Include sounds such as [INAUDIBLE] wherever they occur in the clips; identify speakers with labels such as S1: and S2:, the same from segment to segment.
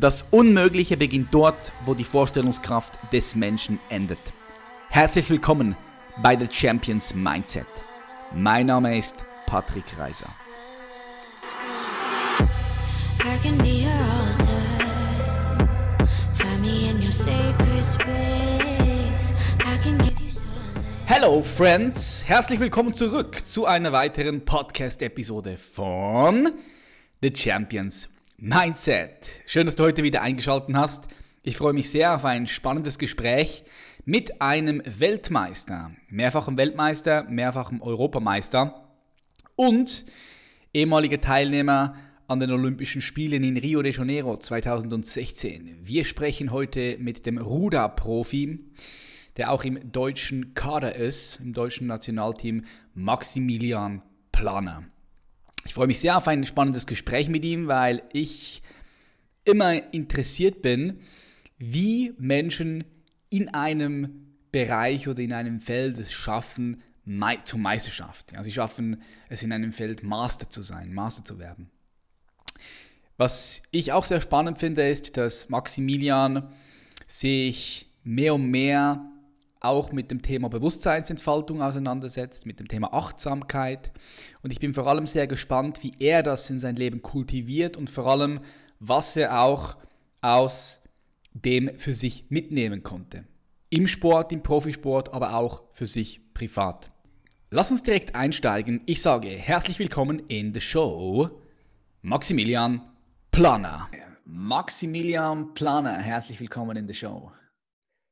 S1: Das Unmögliche beginnt dort, wo die Vorstellungskraft des Menschen endet. Herzlich willkommen bei The Champions Mindset. Mein Name ist Patrick Reiser. Hello Friends, herzlich willkommen zurück zu einer weiteren Podcast-Episode von The Champions Mindset. Schön, dass du heute wieder eingeschaltet hast. Ich freue mich sehr auf ein spannendes Gespräch mit einem Weltmeister, mehrfachen Weltmeister, mehrfachen Europameister und ehemaliger Teilnehmer an den Olympischen Spielen in Rio de Janeiro 2016. Wir sprechen heute mit dem Ruderprofi, der auch im deutschen Kader ist, im deutschen Nationalteam Maximilian Planer. Ich freue mich sehr auf ein spannendes Gespräch mit ihm, weil ich immer interessiert bin, wie Menschen in einem Bereich oder in einem Feld es schaffen, zur Meisterschaft. Ja, sie schaffen es in einem Feld Master zu sein, Master zu werden. Was ich auch sehr spannend finde, ist, dass Maximilian sich mehr und mehr auch mit dem Thema Bewusstseinsentfaltung auseinandersetzt, mit dem Thema Achtsamkeit. Und ich bin vor allem sehr gespannt, wie er das in sein Leben kultiviert und vor allem, was er auch aus dem für sich mitnehmen konnte. Im Sport, im Profisport, aber auch für sich privat. Lass uns direkt einsteigen. Ich sage herzlich willkommen in the Show, Maximilian Planer. Maximilian Planer, herzlich willkommen in the Show.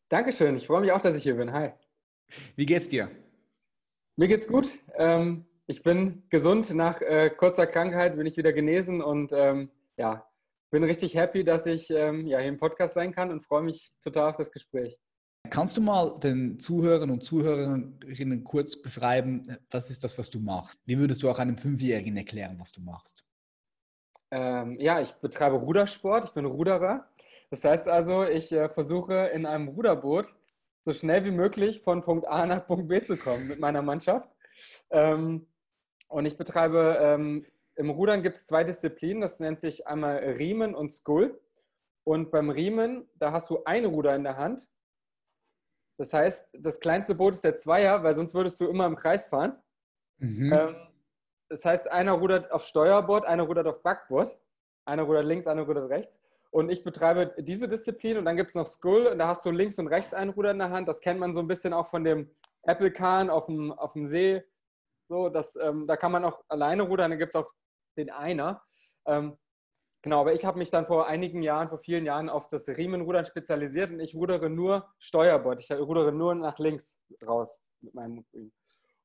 S2: Dankeschön, ich freue mich auch, dass ich hier bin. Hi.
S1: Wie geht's dir?
S2: Mir geht's gut. Ähm, ich bin gesund. Nach äh, kurzer Krankheit bin ich wieder genesen und ähm, ja, bin richtig happy, dass ich ähm, ja, hier im Podcast sein kann und freue mich total auf das Gespräch.
S1: Kannst du mal den Zuhörern und Zuhörerinnen kurz beschreiben, was ist das, was du machst? Wie würdest du auch einem Fünfjährigen erklären, was du machst?
S2: Ähm, ja, ich betreibe Rudersport. Ich bin Ruderer. Das heißt also, ich äh, versuche in einem Ruderboot so schnell wie möglich von Punkt A nach Punkt B zu kommen mit meiner Mannschaft. Ähm, und ich betreibe, ähm, im Rudern gibt es zwei Disziplinen, das nennt sich einmal Riemen und Skull. Und beim Riemen, da hast du ein Ruder in der Hand. Das heißt, das kleinste Boot ist der Zweier, weil sonst würdest du immer im Kreis fahren. Mhm. Ähm, das heißt, einer rudert auf Steuerbord, einer rudert auf Backbord. Einer rudert links, einer rudert rechts. Und ich betreibe diese Disziplin und dann gibt es noch Skull und da hast du links und rechts ein Ruder in der Hand. Das kennt man so ein bisschen auch von dem Apple Kahn auf dem, auf dem See. So, das, ähm, da kann man auch alleine rudern, dann gibt es auch den Einer. Ähm, genau, aber ich habe mich dann vor einigen Jahren, vor vielen Jahren auf das Riemenrudern spezialisiert und ich rudere nur Steuerbord. Ich rudere nur nach links raus mit meinem Riemen.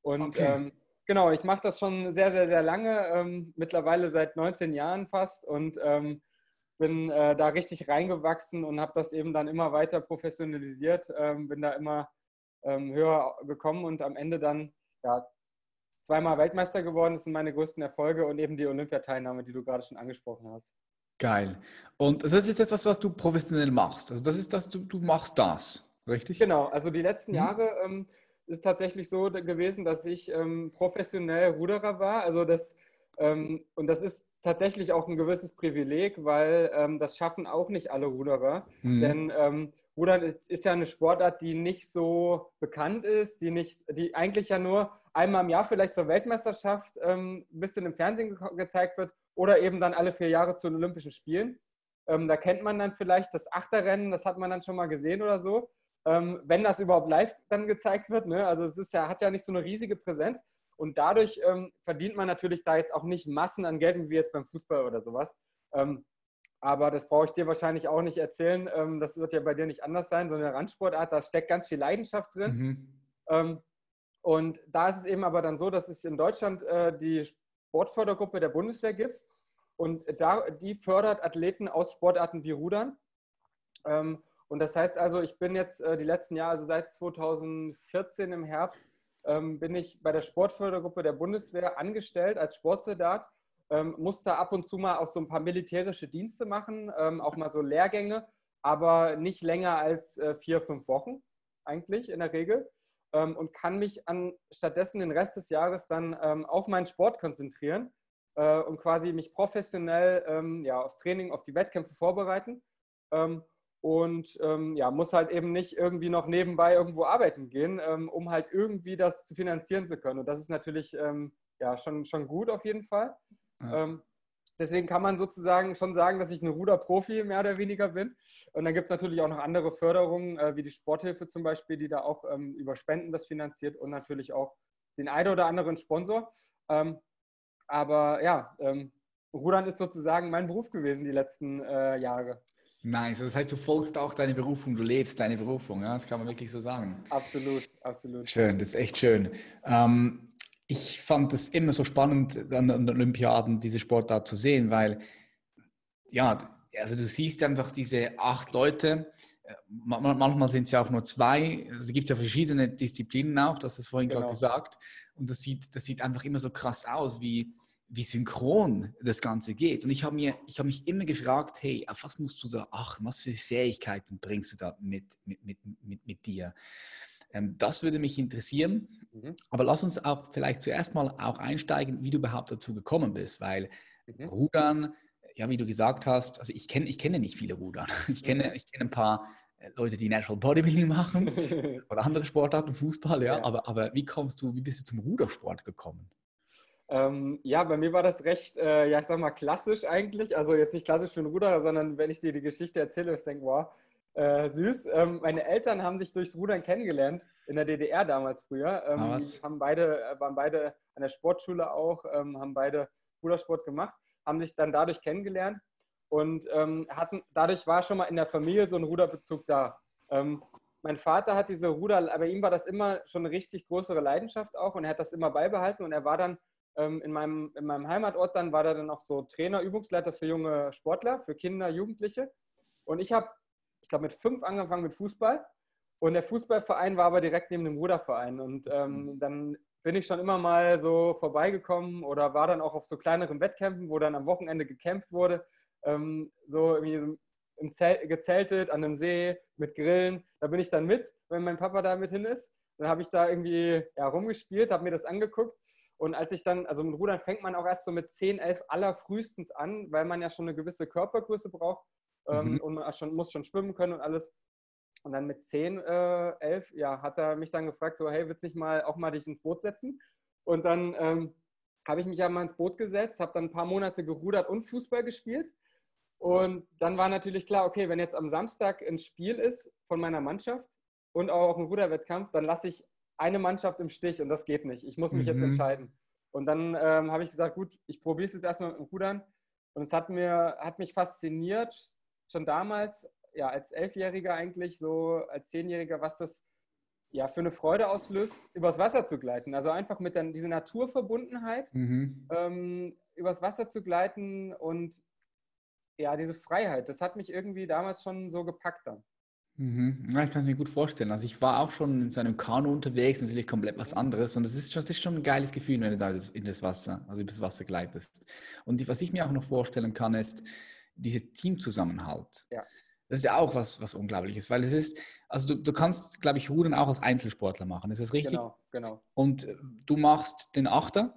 S2: Und okay. ähm, genau, ich mache das schon sehr, sehr, sehr lange, ähm, mittlerweile seit 19 Jahren fast und ähm, bin äh, da richtig reingewachsen und habe das eben dann immer weiter professionalisiert, ähm, bin da immer ähm, höher gekommen und am Ende dann ja, zweimal Weltmeister geworden. Das sind meine größten Erfolge und eben die Olympiateilnahme, die du gerade schon angesprochen hast.
S1: Geil. Und das ist jetzt was, was du professionell machst. Also das ist das, du, du machst das, richtig?
S2: Genau. Also die letzten mhm. Jahre ähm, ist tatsächlich so gewesen, dass ich ähm, professionell Ruderer war. Also das und das ist tatsächlich auch ein gewisses Privileg, weil ähm, das schaffen auch nicht alle Ruderer. Mhm. Denn ähm, Rudern ist, ist, ja eine Sportart, die nicht so bekannt ist, die, nicht, die eigentlich ja nur einmal im Jahr vielleicht zur Weltmeisterschaft ähm, ein bisschen im Fernsehen ge gezeigt wird oder eben dann alle vier Jahre zu den Olympischen Spielen. Ähm, da kennt man dann vielleicht das Achterrennen, das hat man dann schon mal gesehen oder so. Ähm, wenn das überhaupt live dann gezeigt wird. Ne? Also es ist ja, hat ja nicht so eine riesige Präsenz. Und dadurch ähm, verdient man natürlich da jetzt auch nicht Massen an Geld, wie jetzt beim Fußball oder sowas. Ähm, aber das brauche ich dir wahrscheinlich auch nicht erzählen. Ähm, das wird ja bei dir nicht anders sein. So eine Randsportart, da steckt ganz viel Leidenschaft drin. Mhm. Ähm, und da ist es eben aber dann so, dass es in Deutschland äh, die Sportfördergruppe der Bundeswehr gibt. Und da, die fördert Athleten aus Sportarten wie Rudern. Ähm, und das heißt also, ich bin jetzt äh, die letzten Jahre, also seit 2014 im Herbst, ähm, bin ich bei der Sportfördergruppe der Bundeswehr angestellt als Sportsoldat, ähm, musste ab und zu mal auch so ein paar militärische Dienste machen, ähm, auch mal so Lehrgänge, aber nicht länger als äh, vier, fünf Wochen eigentlich in der Regel ähm, und kann mich an, stattdessen den Rest des Jahres dann ähm, auf meinen Sport konzentrieren äh, und quasi mich professionell ähm, ja, aufs Training, auf die Wettkämpfe vorbereiten. ähm, und ähm, ja, muss halt eben nicht irgendwie noch nebenbei irgendwo arbeiten gehen, ähm, um halt irgendwie das zu finanzieren zu können. Und das ist natürlich ähm, ja schon, schon gut auf jeden Fall. Ja. Ähm, deswegen kann man sozusagen schon sagen, dass ich ein Ruderprofi mehr oder weniger bin. Und dann gibt es natürlich auch noch andere Förderungen, äh, wie die Sporthilfe zum Beispiel, die da auch ähm, über Spenden das finanziert und natürlich auch den einen oder anderen Sponsor. Ähm, aber ja, Rudern ist sozusagen mein Beruf gewesen die letzten äh, Jahre.
S1: Nice. Das heißt, du folgst auch deine Berufung, du lebst deine Berufung. Ja? Das kann man wirklich so sagen.
S2: Absolut, absolut.
S1: Schön, das ist echt schön. Ähm, ich fand es immer so spannend, an den Olympiaden diese Sportart zu sehen, weil, ja, also du siehst einfach diese acht Leute, manchmal sind es ja auch nur zwei, also es gibt ja verschiedene Disziplinen auch, das hast du vorhin genau. gerade gesagt, und das sieht, das sieht einfach immer so krass aus, wie, wie synchron das Ganze geht. Und ich habe hab mich immer gefragt, hey, auf was musst du da achten? Was für Fähigkeiten bringst du da mit, mit, mit, mit, mit dir? Ähm, das würde mich interessieren. Mhm. Aber lass uns auch vielleicht zuerst mal auch einsteigen, wie du überhaupt dazu gekommen bist, weil mhm. Rudern, ja, wie du gesagt hast, also ich kenne ich kenne nicht viele Rudern. [LAUGHS] Ich kenne, mhm. ich kenne ein paar äh, Leute, die Natural Bodybuilding machen [LAUGHS] oder andere Sportarten, Fußball, ja. ja. Aber, aber wie kommst du, wie bist du zum Rudersport gekommen?
S2: Ähm, ja, bei mir war das recht, äh, ja, ich sag mal, klassisch eigentlich. Also jetzt nicht klassisch für einen Ruderer, sondern wenn ich dir die Geschichte erzähle, ich denke, wow, äh, süß. Ähm, meine Eltern haben sich durchs Rudern kennengelernt, in der DDR damals früher. Ähm, ah, haben beide, äh, waren beide an der Sportschule auch, ähm, haben beide Rudersport gemacht, haben sich dann dadurch kennengelernt und ähm, hatten, dadurch war schon mal in der Familie so ein Ruderbezug da. Ähm, mein Vater hat diese Ruder, bei ihm war das immer schon eine richtig größere Leidenschaft auch und er hat das immer beibehalten und er war dann ähm, in, meinem, in meinem Heimatort dann war er dann auch so Trainer, Übungsleiter für junge Sportler, für Kinder, Jugendliche. Und ich habe, ich glaube, mit fünf angefangen mit Fußball. Und der Fußballverein war aber direkt neben dem Ruderverein. Und ähm, mhm. dann bin ich schon immer mal so vorbeigekommen oder war dann auch auf so kleineren Wettkämpfen, wo dann am Wochenende gekämpft wurde. Ähm, so irgendwie im Zelt, gezeltet an einem See mit Grillen. Da bin ich dann mit, wenn mein Papa da mit hin ist. Dann habe ich da irgendwie ja, rumgespielt, habe mir das angeguckt und als ich dann, also mit Rudern fängt man auch erst so mit 10, 11 allerfrühestens an, weil man ja schon eine gewisse Körpergröße braucht ähm, mhm. und man schon, muss schon schwimmen können und alles. Und dann mit 10, äh, 11, ja, hat er mich dann gefragt, so, hey, willst du nicht mal auch mal dich ins Boot setzen? Und dann ähm, habe ich mich ja mal ins Boot gesetzt, habe dann ein paar Monate gerudert und Fußball gespielt. Und dann war natürlich klar, okay, wenn jetzt am Samstag ein Spiel ist von meiner Mannschaft und auch ein Ruderwettkampf, dann lasse ich eine Mannschaft im Stich und das geht nicht. Ich muss mich mhm. jetzt entscheiden. Und dann ähm, habe ich gesagt, gut, ich probiere es jetzt erstmal mit dem Rudern. Und es hat, mir, hat mich fasziniert, schon damals, ja, als Elfjähriger eigentlich, so als Zehnjähriger, was das ja für eine Freude auslöst, übers Wasser zu gleiten. Also einfach mit der, dieser Naturverbundenheit, mhm. ähm, übers Wasser zu gleiten und ja, diese Freiheit, das hat mich irgendwie damals schon so gepackt dann.
S1: Mhm. Ja, ich kann es mir gut vorstellen. Also ich war auch schon in so einem Kanu unterwegs, natürlich komplett was anderes. Und es ist, ist schon ein geiles Gefühl, wenn du da in das Wasser, also übers Wasser gleitest. Und die, was ich mir auch noch vorstellen kann, ist dieser Teamzusammenhalt. Ja. Das ist ja auch was, was Unglaubliches, weil es ist, also du, du kannst, glaube ich, Rudern auch als Einzelsportler machen. Ist das richtig?
S2: Genau, genau.
S1: Und äh, du machst den Achter?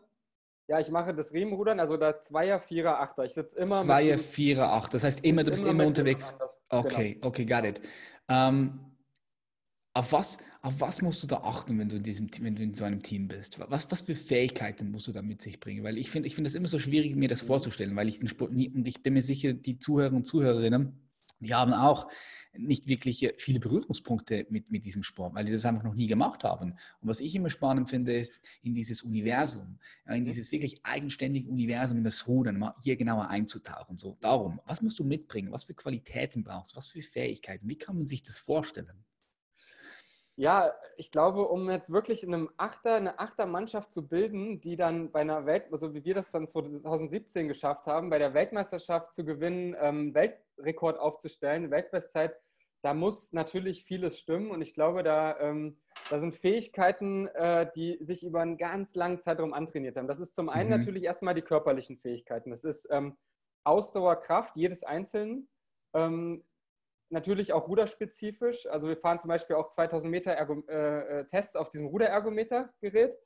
S2: Ja, ich mache das Riemenrudern, also da Zweier, Vierer, Achter. Ich sitze immer.
S1: Zweier, Vierer, Achter. Das heißt immer, du bist immer, immer unterwegs. Okay, genau. okay, got it. Ähm, auf, was, auf was musst du da achten, wenn du in, diesem, wenn du in so einem Team bist? Was, was für Fähigkeiten musst du da mit sich bringen? Weil ich finde ich find das immer so schwierig, mir das vorzustellen, weil ich den Sport nie, und ich bin mir sicher, die Zuhörer und Zuhörerinnen, die haben auch nicht wirklich viele Berührungspunkte mit, mit diesem Sport, weil die das einfach noch nie gemacht haben. Und was ich immer spannend finde, ist in dieses Universum, in mhm. dieses wirklich eigenständige Universum, in das Rudern, hier genauer einzutauchen. So, darum, was musst du mitbringen? Was für Qualitäten brauchst du? Was für Fähigkeiten? Wie kann man sich das vorstellen?
S2: Ja, ich glaube, um jetzt wirklich in einem Achter, eine Achtermannschaft zu bilden, die dann bei einer Welt, so also wie wir das dann 2017 geschafft haben, bei der Weltmeisterschaft zu gewinnen, ähm, Weltrekord aufzustellen, Weltbestzeit, da muss natürlich vieles stimmen und ich glaube, da, ähm, da sind Fähigkeiten, äh, die sich über einen ganz langen Zeitraum antrainiert haben. Das ist zum einen mhm. natürlich erstmal die körperlichen Fähigkeiten. Das ist ähm, Ausdauer, Kraft jedes Einzelnen. Ähm, natürlich auch ruderspezifisch. Also wir fahren zum Beispiel auch 2000 Meter Ergo äh, äh, Tests auf diesem Ruderergometer-Gerät,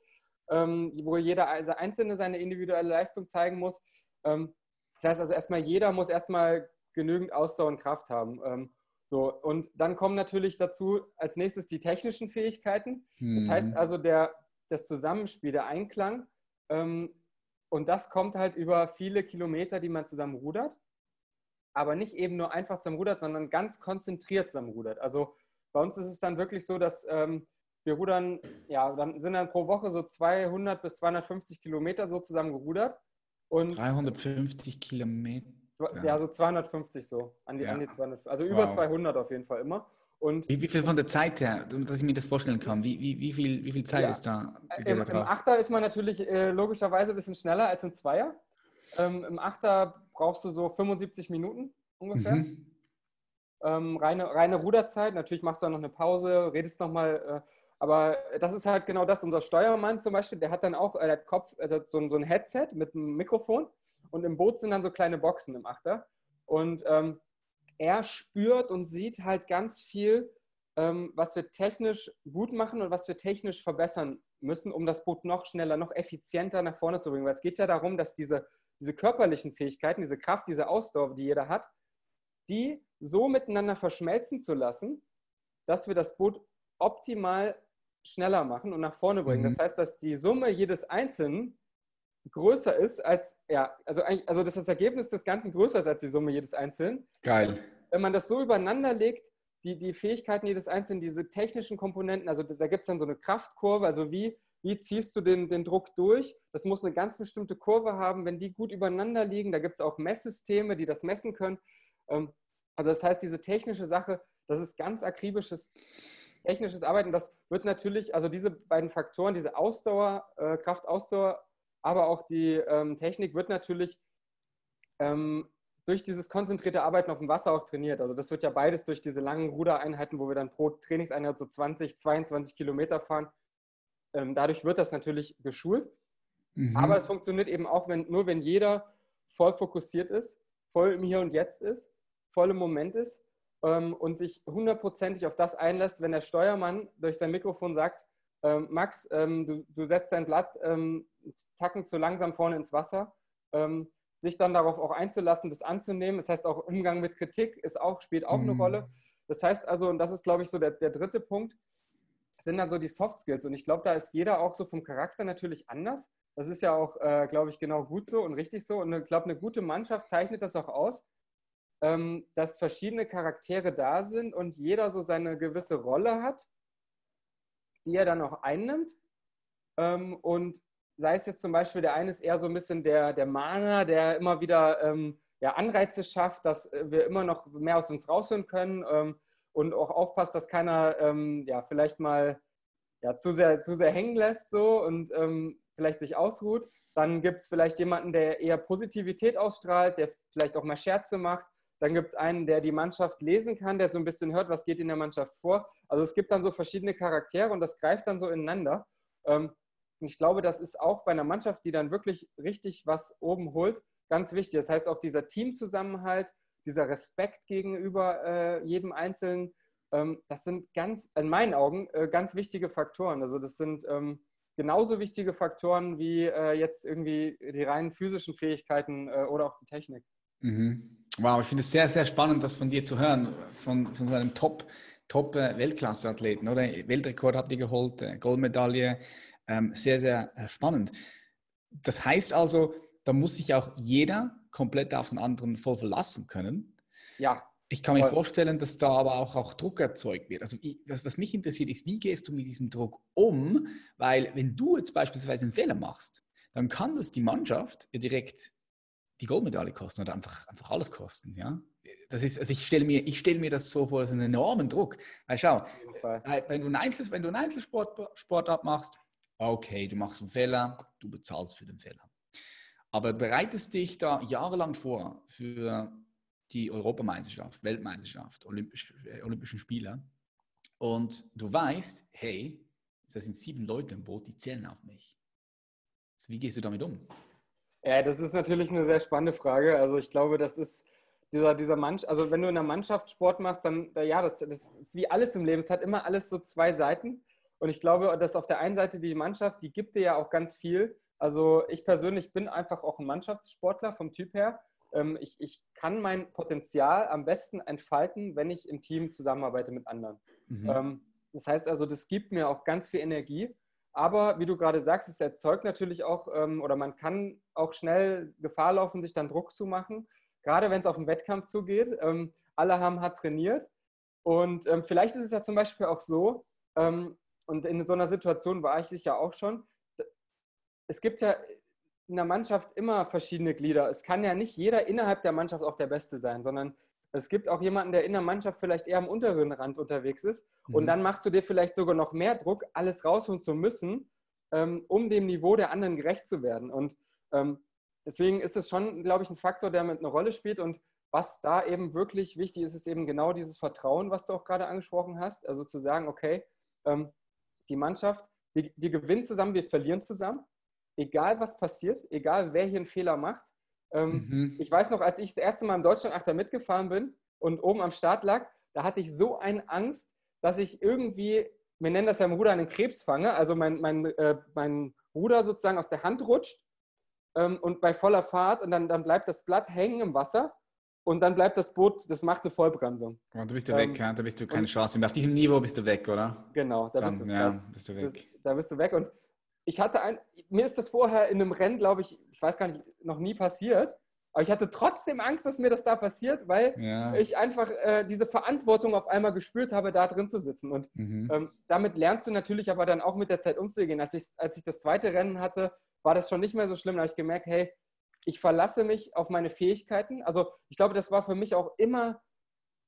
S2: ähm, wo jeder Einzelne seine individuelle Leistung zeigen muss. Ähm, das heißt also erstmal, jeder muss erstmal genügend Ausdauer und Kraft haben. Ähm, so, und dann kommen natürlich dazu als nächstes die technischen Fähigkeiten. Das heißt mhm. also, der, das Zusammenspiel, der Einklang. Ähm, und das kommt halt über viele Kilometer, die man zusammen rudert. Aber nicht eben nur einfach zusammen rudert, sondern ganz konzentriert zusammen rudert. Also bei uns ist es dann wirklich so, dass ähm, wir rudern, ja, dann sind dann pro Woche so 200 bis 250 Kilometer so zusammen gerudert.
S1: Und 350 Kilometer.
S2: Ja, so 250 so. An die, ja. an die 200, also über wow. 200 auf jeden Fall immer.
S1: Und wie, wie, viel von der Zeit her, dass ich mir das vorstellen kann? Wie, wie, wie, viel, wie viel Zeit ja. ist da?
S2: Im, Im Achter ist man natürlich äh, logischerweise ein bisschen schneller als im Zweier. Ähm, Im Achter brauchst du so 75 Minuten ungefähr. Mhm. Ähm, reine, reine Ruderzeit. Natürlich machst du dann noch eine Pause, redest nochmal. Äh, aber das ist halt genau das. Unser Steuermann zum Beispiel, der hat dann auch äh, Kopf, also so, so ein Headset mit einem Mikrofon. Und im Boot sind dann so kleine Boxen im Achter. Und ähm, er spürt und sieht halt ganz viel, ähm, was wir technisch gut machen und was wir technisch verbessern müssen, um das Boot noch schneller, noch effizienter nach vorne zu bringen. Weil es geht ja darum, dass diese, diese körperlichen Fähigkeiten, diese Kraft, diese Ausdauer, die jeder hat, die so miteinander verschmelzen zu lassen, dass wir das Boot optimal schneller machen und nach vorne bringen. Mhm. Das heißt, dass die Summe jedes Einzelnen größer ist als, ja, also, also dass das Ergebnis des Ganzen größer ist als die Summe jedes Einzelnen.
S1: Geil.
S2: Wenn man das so übereinander legt, die, die Fähigkeiten jedes Einzelnen, diese technischen Komponenten, also da gibt es dann so eine Kraftkurve, also wie, wie ziehst du den, den Druck durch? Das muss eine ganz bestimmte Kurve haben. Wenn die gut übereinander liegen, da gibt es auch Messsysteme, die das messen können. Ähm, also das heißt, diese technische Sache, das ist ganz akribisches technisches Arbeiten. Das wird natürlich, also diese beiden Faktoren, diese Ausdauer, äh, Kraftausdauer aber auch die ähm, Technik wird natürlich ähm, durch dieses konzentrierte Arbeiten auf dem Wasser auch trainiert. Also das wird ja beides durch diese langen Rudereinheiten, wo wir dann pro Trainingseinheit so 20, 22 Kilometer fahren. Ähm, dadurch wird das natürlich geschult. Mhm. Aber es funktioniert eben auch, wenn, nur wenn jeder voll fokussiert ist, voll im Hier und Jetzt ist, voll im Moment ist ähm, und sich hundertprozentig auf das einlässt, wenn der Steuermann durch sein Mikrofon sagt, ähm, Max, ähm, du, du, setzt dein Blatt Tacken zu langsam vorne ins Wasser. Ähm, sich dann darauf auch einzulassen, das anzunehmen. Das heißt, auch Umgang mit Kritik ist auch, spielt auch mhm. eine Rolle. Das heißt also, und das ist, glaube ich, so der, der dritte Punkt, sind dann so die Soft Skills. Und ich glaube, da ist jeder auch so vom Charakter natürlich anders. Das ist ja auch, äh, glaube ich, genau gut so und richtig so. Und ich glaube, eine gute Mannschaft zeichnet das auch aus, ähm, dass verschiedene Charaktere da sind und jeder so seine gewisse Rolle hat die er dann auch einnimmt. Ähm, und sei es jetzt zum Beispiel, der eine ist eher so ein bisschen der, der Mahner, der immer wieder ähm, ja, Anreize schafft, dass wir immer noch mehr aus uns rausholen können ähm, und auch aufpasst, dass keiner ähm, ja, vielleicht mal ja, zu, sehr, zu sehr hängen lässt so und ähm, vielleicht sich ausruht. Dann gibt es vielleicht jemanden, der eher Positivität ausstrahlt, der vielleicht auch mal Scherze macht. Dann gibt es einen, der die Mannschaft lesen kann, der so ein bisschen hört, was geht in der Mannschaft vor. Also es gibt dann so verschiedene Charaktere und das greift dann so ineinander. Ähm, ich glaube, das ist auch bei einer Mannschaft, die dann wirklich richtig was oben holt, ganz wichtig. Das heißt auch dieser Teamzusammenhalt, dieser Respekt gegenüber äh, jedem Einzelnen, ähm, das sind ganz, in meinen Augen, äh, ganz wichtige Faktoren. Also das sind ähm, genauso wichtige Faktoren wie äh, jetzt irgendwie die reinen physischen Fähigkeiten äh, oder auch die Technik.
S1: Mhm. Wow, ich finde es sehr, sehr spannend, das von dir zu hören, von, von so einem Top, Top äh, oder? Weltrekord habt ihr geholt, äh, Goldmedaille, ähm, sehr, sehr äh, spannend. Das heißt also, da muss sich auch jeder komplett auf den anderen voll verlassen können.
S2: Ja.
S1: Ich kann mir vorstellen, dass da aber auch, auch Druck erzeugt wird. Also das, was mich interessiert, ist, wie gehst du mit diesem Druck um? Weil wenn du jetzt beispielsweise einen Fehler machst, dann kann das die Mannschaft direkt die Goldmedaille kosten oder einfach, einfach alles kosten. Ja? Das ist, also ich stelle mir, ich mir das so vor, das ist ein enormen Druck. Weil schau, wenn du einen, Einzel, wenn du einen Einzelsport Sport abmachst, okay, du machst einen Fehler, du bezahlst für den Fehler. Aber bereitest dich da jahrelang vor für die Europameisterschaft, Weltmeisterschaft, Olympisch, äh, Olympischen Spiele und du weißt, hey, da sind sieben Leute im Boot, die zählen auf mich. Also wie gehst du damit um?
S2: Ja, das ist natürlich eine sehr spannende Frage. Also ich glaube, das ist dieser, dieser Mannschaft, also wenn du in der Mannschaft Sport machst, dann, ja, das, das ist wie alles im Leben. Es hat immer alles so zwei Seiten. Und ich glaube, dass auf der einen Seite die Mannschaft, die gibt dir ja auch ganz viel. Also ich persönlich bin einfach auch ein Mannschaftssportler vom Typ her. ähm, ich, ich kann mein Potenzial am besten entfalten, wenn ich im Team zusammenarbeite mit anderen. Mhm. Ähm, das heißt also, das gibt mir auch ganz viel Energie. Aber wie du gerade sagst, es erzeugt natürlich auch, ähm, oder man kann auch schnell Gefahr laufen, sich dann Druck zu machen. Gerade wenn es auf den Wettkampf zugeht. Alle haben hart trainiert. Und vielleicht ist es ja zum Beispiel auch so, und in so einer Situation war ich sicher auch schon, es gibt ja in der Mannschaft immer verschiedene Glieder. Es kann ja nicht jeder innerhalb der Mannschaft auch der Beste sein, sondern es gibt auch jemanden, der in der Mannschaft vielleicht eher am unteren Rand unterwegs ist. Mhm. Und dann machst du dir vielleicht sogar noch mehr Druck, alles rausholen zu müssen, ähm, um dem Niveau der anderen gerecht zu werden. Und ähm, deswegen ist es schon, glaube ich, ein Faktor, der mit eine Rolle spielt. Und was da eben wirklich wichtig ist, ist eben genau dieses Vertrauen, was du auch gerade angesprochen hast. Also zu sagen, okay, ähm, die Mannschaft, wir, wir gewinnen zusammen, wir verlieren zusammen. Egal was passiert, egal wer hier einen Fehler macht, ähm, mhm. Ich weiß noch, als ich das erste Mal im Deutschlandachter mitgefahren bin und oben am Start lag, da hatte ich so eine Angst, dass ich irgendwie, wir nennen das ja im Ruder einen Krebs fange, also mein, mein, äh, mein Ruder sozusagen aus der Hand rutscht ähm, und bei voller Fahrt und dann, dann bleibt das Blatt hängen im Wasser und dann bleibt das Boot, das macht eine Vollbremsung.
S1: Und da bist du ähm, weg, ja? da bist du keine Chance mehr. Auf diesem Niveau bist du weg, oder?
S2: Genau, da, dann, bist, du, ja, das, bist du weg. Bist, da bist du weg und ich hatte ein, mir ist das vorher in einem Rennen, glaube ich, ich weiß gar nicht, noch nie passiert. Aber ich hatte trotzdem Angst, dass mir das da passiert, weil ja. ich einfach äh, diese Verantwortung auf einmal gespürt habe, da drin zu sitzen. Und mhm. ähm, damit lernst du natürlich aber dann auch mit der Zeit umzugehen. Als ich, als ich das zweite Rennen hatte, war das schon nicht mehr so schlimm. Da habe ich gemerkt, hey, ich verlasse mich auf meine Fähigkeiten. Also ich glaube, das war für mich auch immer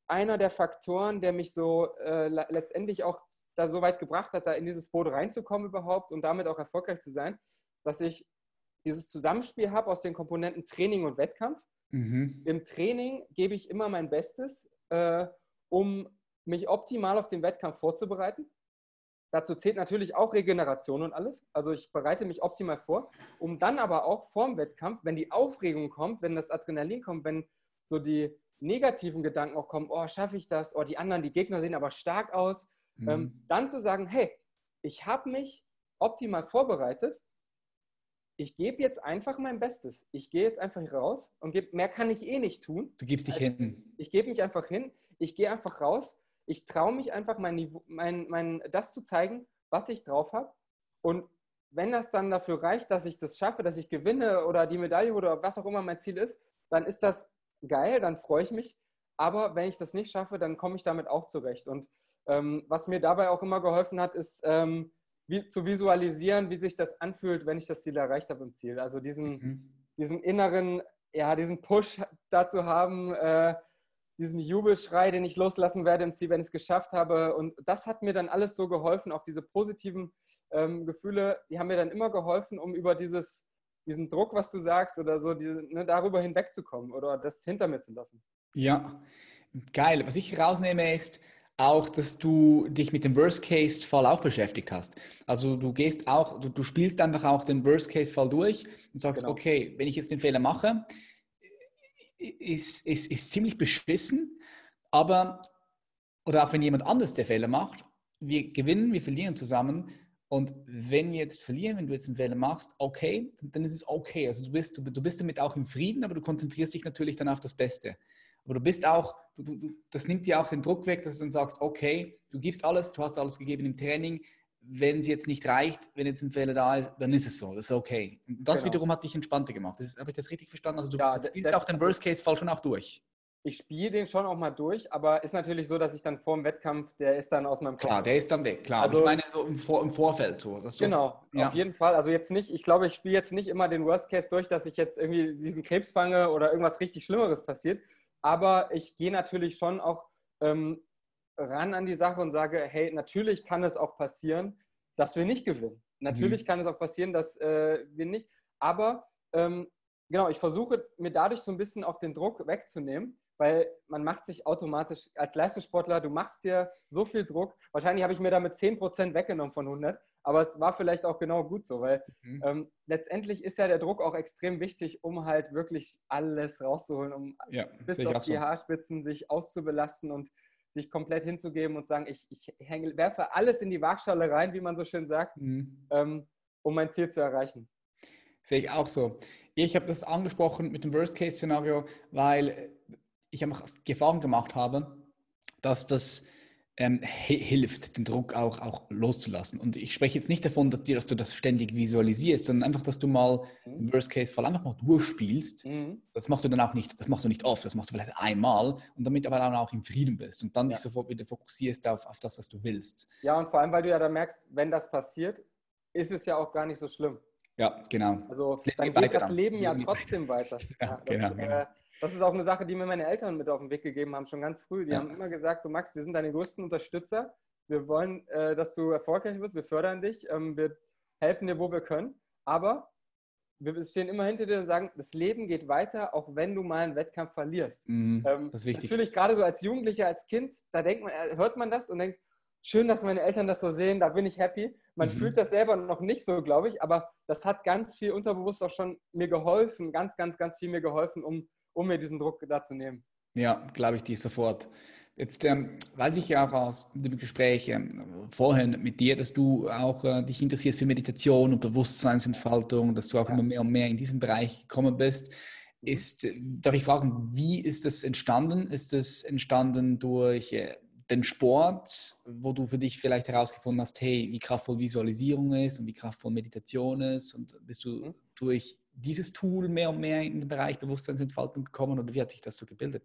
S2: einer der Faktoren, der mich so äh, letztendlich auch da so weit gebracht hat, da in dieses Boot reinzukommen überhaupt und damit auch erfolgreich zu sein, dass ich dieses Zusammenspiel habe aus den Komponenten Training und Wettkampf. Mhm. Im Training gebe ich immer mein Bestes, äh, um mich optimal auf den Wettkampf vorzubereiten. Dazu zählt natürlich auch Regeneration und alles. Also ich bereite mich optimal vor, um dann aber auch vorm Wettkampf, wenn die Aufregung kommt, wenn das Adrenalin kommt, wenn so die negativen Gedanken auch kommen, oh, schaffe ich das? Oh, die anderen, die Gegner sehen aber stark aus. Mhm. Ähm, dann zu sagen, hey, ich habe mich optimal vorbereitet ich gebe jetzt einfach mein Bestes. Ich gehe jetzt einfach raus und gebe, mehr kann ich eh nicht tun.
S1: Du gibst dich also, hin.
S2: Ich gebe mich einfach hin. Ich gehe einfach raus. Ich traue mich einfach, mein, Niveau, mein, mein, das zu zeigen, was ich drauf habe. Und wenn das dann dafür reicht, dass ich das schaffe, dass ich gewinne oder die Medaille oder was auch immer mein Ziel ist, dann ist das geil, dann freue ich mich. Aber wenn ich das nicht schaffe, dann komme ich damit auch zurecht. Und ähm, was mir dabei auch immer geholfen hat, ist, ähm, wie, zu visualisieren, wie sich das anfühlt, wenn ich das Ziel erreicht habe im Ziel. Also diesen, mhm. diesen inneren, ja, diesen Push dazu haben, äh, diesen Jubelschrei, den ich loslassen werde im Ziel, wenn ich es geschafft habe. Und das hat mir dann alles so geholfen, auch diese positiven ähm, Gefühle, die haben mir dann immer geholfen, um über dieses, diesen Druck, was du sagst, oder so, diese, ne, darüber hinwegzukommen oder das hinter mir zu lassen.
S1: Ja, geil. Was ich rausnehme ist, auch, dass du dich mit dem Worst-Case-Fall auch beschäftigt hast. Also du gehst auch, du, du spielst einfach auch den Worst-Case-Fall durch und sagst, genau. okay, wenn ich jetzt den Fehler mache, ist, ist, ist ziemlich beschissen, aber, oder auch wenn jemand anders der Fehler macht, wir gewinnen, wir verlieren zusammen. Und wenn wir jetzt verlieren, wenn du jetzt einen Fehler machst, okay, dann ist es okay. Also du bist, du, du bist damit auch im Frieden, aber du konzentrierst dich natürlich dann auf das Beste. Aber du bist auch, du, du, das nimmt dir auch den Druck weg, dass du dann sagst, okay, du gibst alles, du hast alles gegeben im Training. Wenn es jetzt nicht reicht, wenn jetzt ein Fehler da ist, dann ist es so, das ist okay. Und das genau. wiederum hat dich entspannter gemacht. Habe ich das richtig verstanden? Also du, ja, du spielst auch den Worst-Case-Fall schon auch durch
S2: ich spiele den schon auch mal durch, aber ist natürlich so, dass ich dann vor dem Wettkampf, der ist dann aus meinem
S1: Kopf. Klar, der ist dann weg, klar. Also, ich meine so im, Vor im Vorfeld so.
S2: genau, ja. auf jeden Fall. Also jetzt nicht, ich glaube, ich spiele jetzt nicht immer den Worst Case durch, dass ich jetzt irgendwie diesen Krebs fange oder irgendwas richtig Schlimmeres passiert, aber ich gehe natürlich schon auch ähm, ran an die Sache und sage, hey, natürlich kann es auch passieren, dass wir nicht gewinnen. Natürlich mhm. kann es auch passieren, dass äh, wir nicht. Aber ähm, genau, ich versuche mir dadurch so ein bisschen auch den Druck wegzunehmen, weil man macht sich automatisch als Leistungssportler, du machst dir so viel Druck. Wahrscheinlich habe ich mir damit 10% weggenommen von 100. Aber es war vielleicht auch genau gut so, weil mhm. ähm, letztendlich ist ja der Druck auch extrem wichtig, um halt wirklich alles rauszuholen, um ja, bis auf die so. Haarspitzen sich auszubelasten und sich komplett hinzugeben und sagen, ich, ich häng, werfe alles in die Waagschale rein, wie man so schön sagt, mhm. ähm, um mein Ziel zu erreichen.
S1: Sehe ich auch so. Ich habe das angesprochen mit dem Worst-Case-Szenario, weil ich einfach Gefahren gemacht habe, dass das ähm, hilft, den Druck auch, auch loszulassen. Und ich spreche jetzt nicht davon, dass, dir, dass du das ständig visualisierst, sondern einfach, dass du mal mhm. Worst-Case-Fall einfach mal durchspielst. Mhm. Das machst du dann auch nicht, das machst du nicht oft, das machst du vielleicht einmal und damit aber dann auch im Frieden bist und dann ja. dich sofort wieder fokussierst auf, auf das, was du willst.
S2: Ja, und vor allem, weil du ja dann merkst, wenn das passiert, ist es ja auch gar nicht so schlimm.
S1: Ja, genau.
S2: Also dann geht das Leben ja trotzdem weiter. [LAUGHS] ja, ja, das, genau, äh, genau das ist auch eine Sache, die mir meine Eltern mit auf den Weg gegeben haben, schon ganz früh. Die ja. haben immer gesagt, so Max, wir sind deine größten Unterstützer. Wir wollen, äh, dass du erfolgreich wirst. Wir fördern dich. Ähm, wir helfen dir, wo wir können. Aber wir stehen immer hinter dir und sagen, das Leben geht weiter, auch wenn du mal einen Wettkampf verlierst.
S1: Mhm, ähm, das ist wichtig.
S2: Natürlich gerade so als Jugendlicher, als Kind, da denkt man, äh, hört man das und denkt, schön, dass meine Eltern das so sehen, da bin ich happy. Man mhm. fühlt das selber noch nicht so, glaube ich, aber das hat ganz viel unterbewusst auch schon mir geholfen, ganz, ganz, ganz viel mir geholfen, um um mir diesen Druck da zu nehmen.
S1: Ja, glaube ich dir sofort. Jetzt ähm, weiß ich ja auch aus dem Gespräch ähm, vorhin mit dir, dass du auch äh, dich interessierst für Meditation und Bewusstseinsentfaltung, dass du auch ja. immer mehr und mehr in diesem Bereich gekommen bist. Mhm. Ist, äh, darf ich fragen, wie ist das entstanden? Ist das entstanden durch äh, den Sport, wo du für dich vielleicht herausgefunden hast, hey, wie kraftvoll Visualisierung ist und wie kraftvoll Meditation ist? Und bist du mhm. durch dieses Tool mehr und mehr in den Bereich Bewusstseinsentfaltung gekommen oder wie hat sich das so gebildet?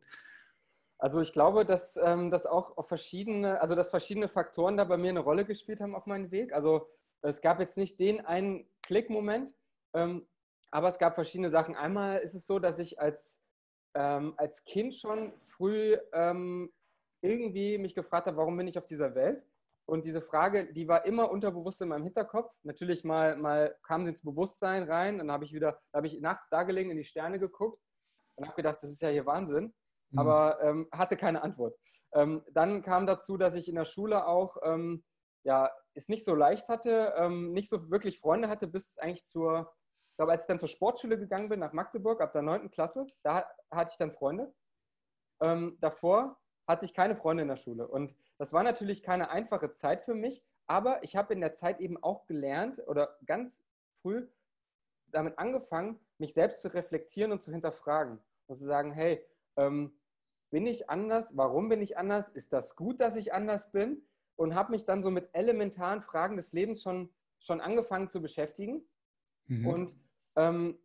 S2: Also ich glaube, dass ähm, das auch auf verschiedene, also dass verschiedene Faktoren da bei mir eine Rolle gespielt haben auf meinem Weg. Also es gab jetzt nicht den einen Klickmoment, ähm, aber es gab verschiedene Sachen. Einmal ist es so, dass ich als, ähm, als Kind schon früh ähm, irgendwie mich gefragt habe, warum bin ich auf dieser Welt? Und diese Frage, die war immer unterbewusst in meinem Hinterkopf. Natürlich mal, mal kam sie ins Bewusstsein rein. Dann habe ich wieder, habe ich nachts da gelegen, in die Sterne geguckt und habe gedacht, das ist ja hier Wahnsinn. Mhm. Aber ähm, hatte keine Antwort. Ähm, dann kam dazu, dass ich in der Schule auch ähm, ja, es nicht so leicht hatte, ähm, nicht so wirklich Freunde hatte, bis eigentlich zur, ich glaube, als ich dann zur Sportschule gegangen bin, nach Magdeburg, ab der 9. Klasse, da hatte ich dann Freunde. Ähm, davor hatte ich keine Freunde in der Schule. Und das war natürlich keine einfache Zeit für mich, aber ich habe in der Zeit eben auch gelernt oder ganz früh damit angefangen, mich selbst zu reflektieren und zu hinterfragen. Und zu sagen, hey, ähm, bin ich anders? Warum bin ich anders? Ist das gut, dass ich anders bin? Und habe mich dann so mit elementaren Fragen des Lebens schon, schon angefangen zu beschäftigen. Mhm. Und ähm,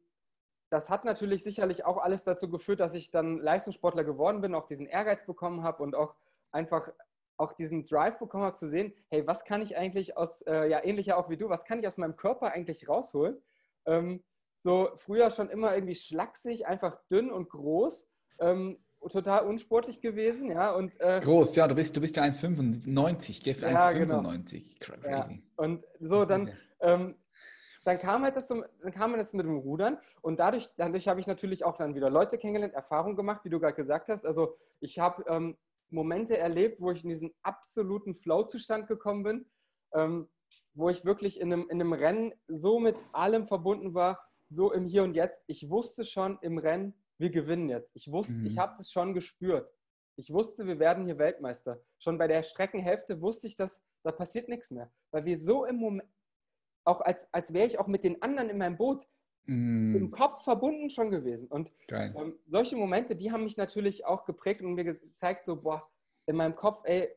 S2: das hat natürlich sicherlich auch alles dazu geführt, dass ich dann Leistungssportler geworden bin, auch diesen Ehrgeiz bekommen habe und auch einfach auch diesen Drive bekommen habe zu sehen, hey, was kann ich eigentlich aus, äh, ja ähnlicher auch wie du, was kann ich aus meinem Körper eigentlich rausholen? Ähm, so früher schon immer irgendwie schlaksig, einfach dünn und groß, ähm, total unsportlich gewesen, ja. Und,
S1: äh, Groß, ja, du bist, du bist ja 1,95, gell? 1,95. Ja, genau.
S2: Crazy. Ja. Und so, dann ähm, dann kam halt das dann kam das mit dem Rudern und dadurch, dadurch habe ich natürlich auch dann wieder Leute kennengelernt, Erfahrungen gemacht, wie du gerade gesagt hast. Also ich habe ähm, Momente erlebt, wo ich in diesen absoluten Flow-Zustand gekommen bin, ähm, wo ich wirklich in einem, in einem Rennen so mit allem verbunden war, so im Hier und Jetzt. Ich wusste schon im Rennen, wir gewinnen jetzt. Ich wusste, mhm. ich habe das schon gespürt. Ich wusste, wir werden hier Weltmeister. Schon bei der Streckenhälfte wusste ich, dass da passiert nichts mehr, weil wir so im Moment, auch als, als wäre ich auch mit den anderen in meinem Boot mm. im Kopf verbunden schon gewesen. Und ähm, solche Momente, die haben mich natürlich auch geprägt und mir gezeigt, so, boah, in meinem Kopf, ey,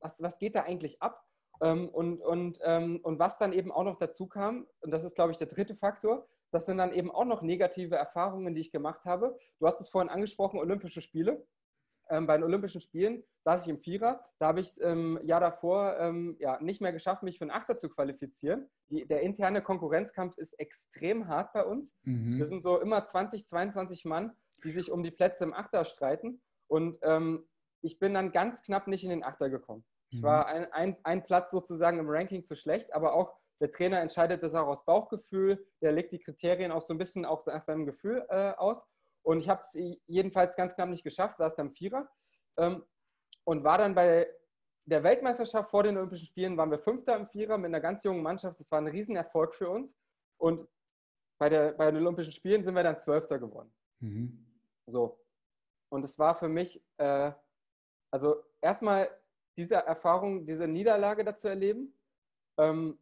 S2: was, was geht da eigentlich ab? Ähm, und, und, ähm, und was dann eben auch noch dazu kam, und das ist, glaube ich, der dritte Faktor, das sind dann eben auch noch negative Erfahrungen, die ich gemacht habe. Du hast es vorhin angesprochen, Olympische Spiele ähm, bei den Olympischen Spielen saß ich im Vierer. Da habe ich es ähm, Jahr davor ähm, ja, nicht mehr geschafft, mich für einen Achter zu qualifizieren. Die, der interne Konkurrenzkampf ist extrem hart bei uns. Mhm. Wir sind so immer 20, 22 Mann, die sich um die Plätze im Achter streiten. Und ähm, ich bin dann ganz knapp nicht in den Achter gekommen. Ich mhm. war ein, ein, ein Platz sozusagen im Ranking zu schlecht, aber auch der Trainer entscheidet das auch aus Bauchgefühl. Der legt die Kriterien auch so ein bisschen auch nach seinem Gefühl äh, aus. Und ich habe es jedenfalls ganz knapp nicht geschafft, saß dann Vierer ähm, und war dann bei der Weltmeisterschaft vor den Olympischen Spielen, waren wir Fünfter im Vierer mit einer ganz jungen Mannschaft. Das war ein Riesenerfolg für uns. Und bei, der, bei den Olympischen Spielen sind wir dann Zwölfter geworden. Mhm. So. Und es war für mich, äh, also erstmal diese Erfahrung, diese Niederlage dazu erleben, ähm,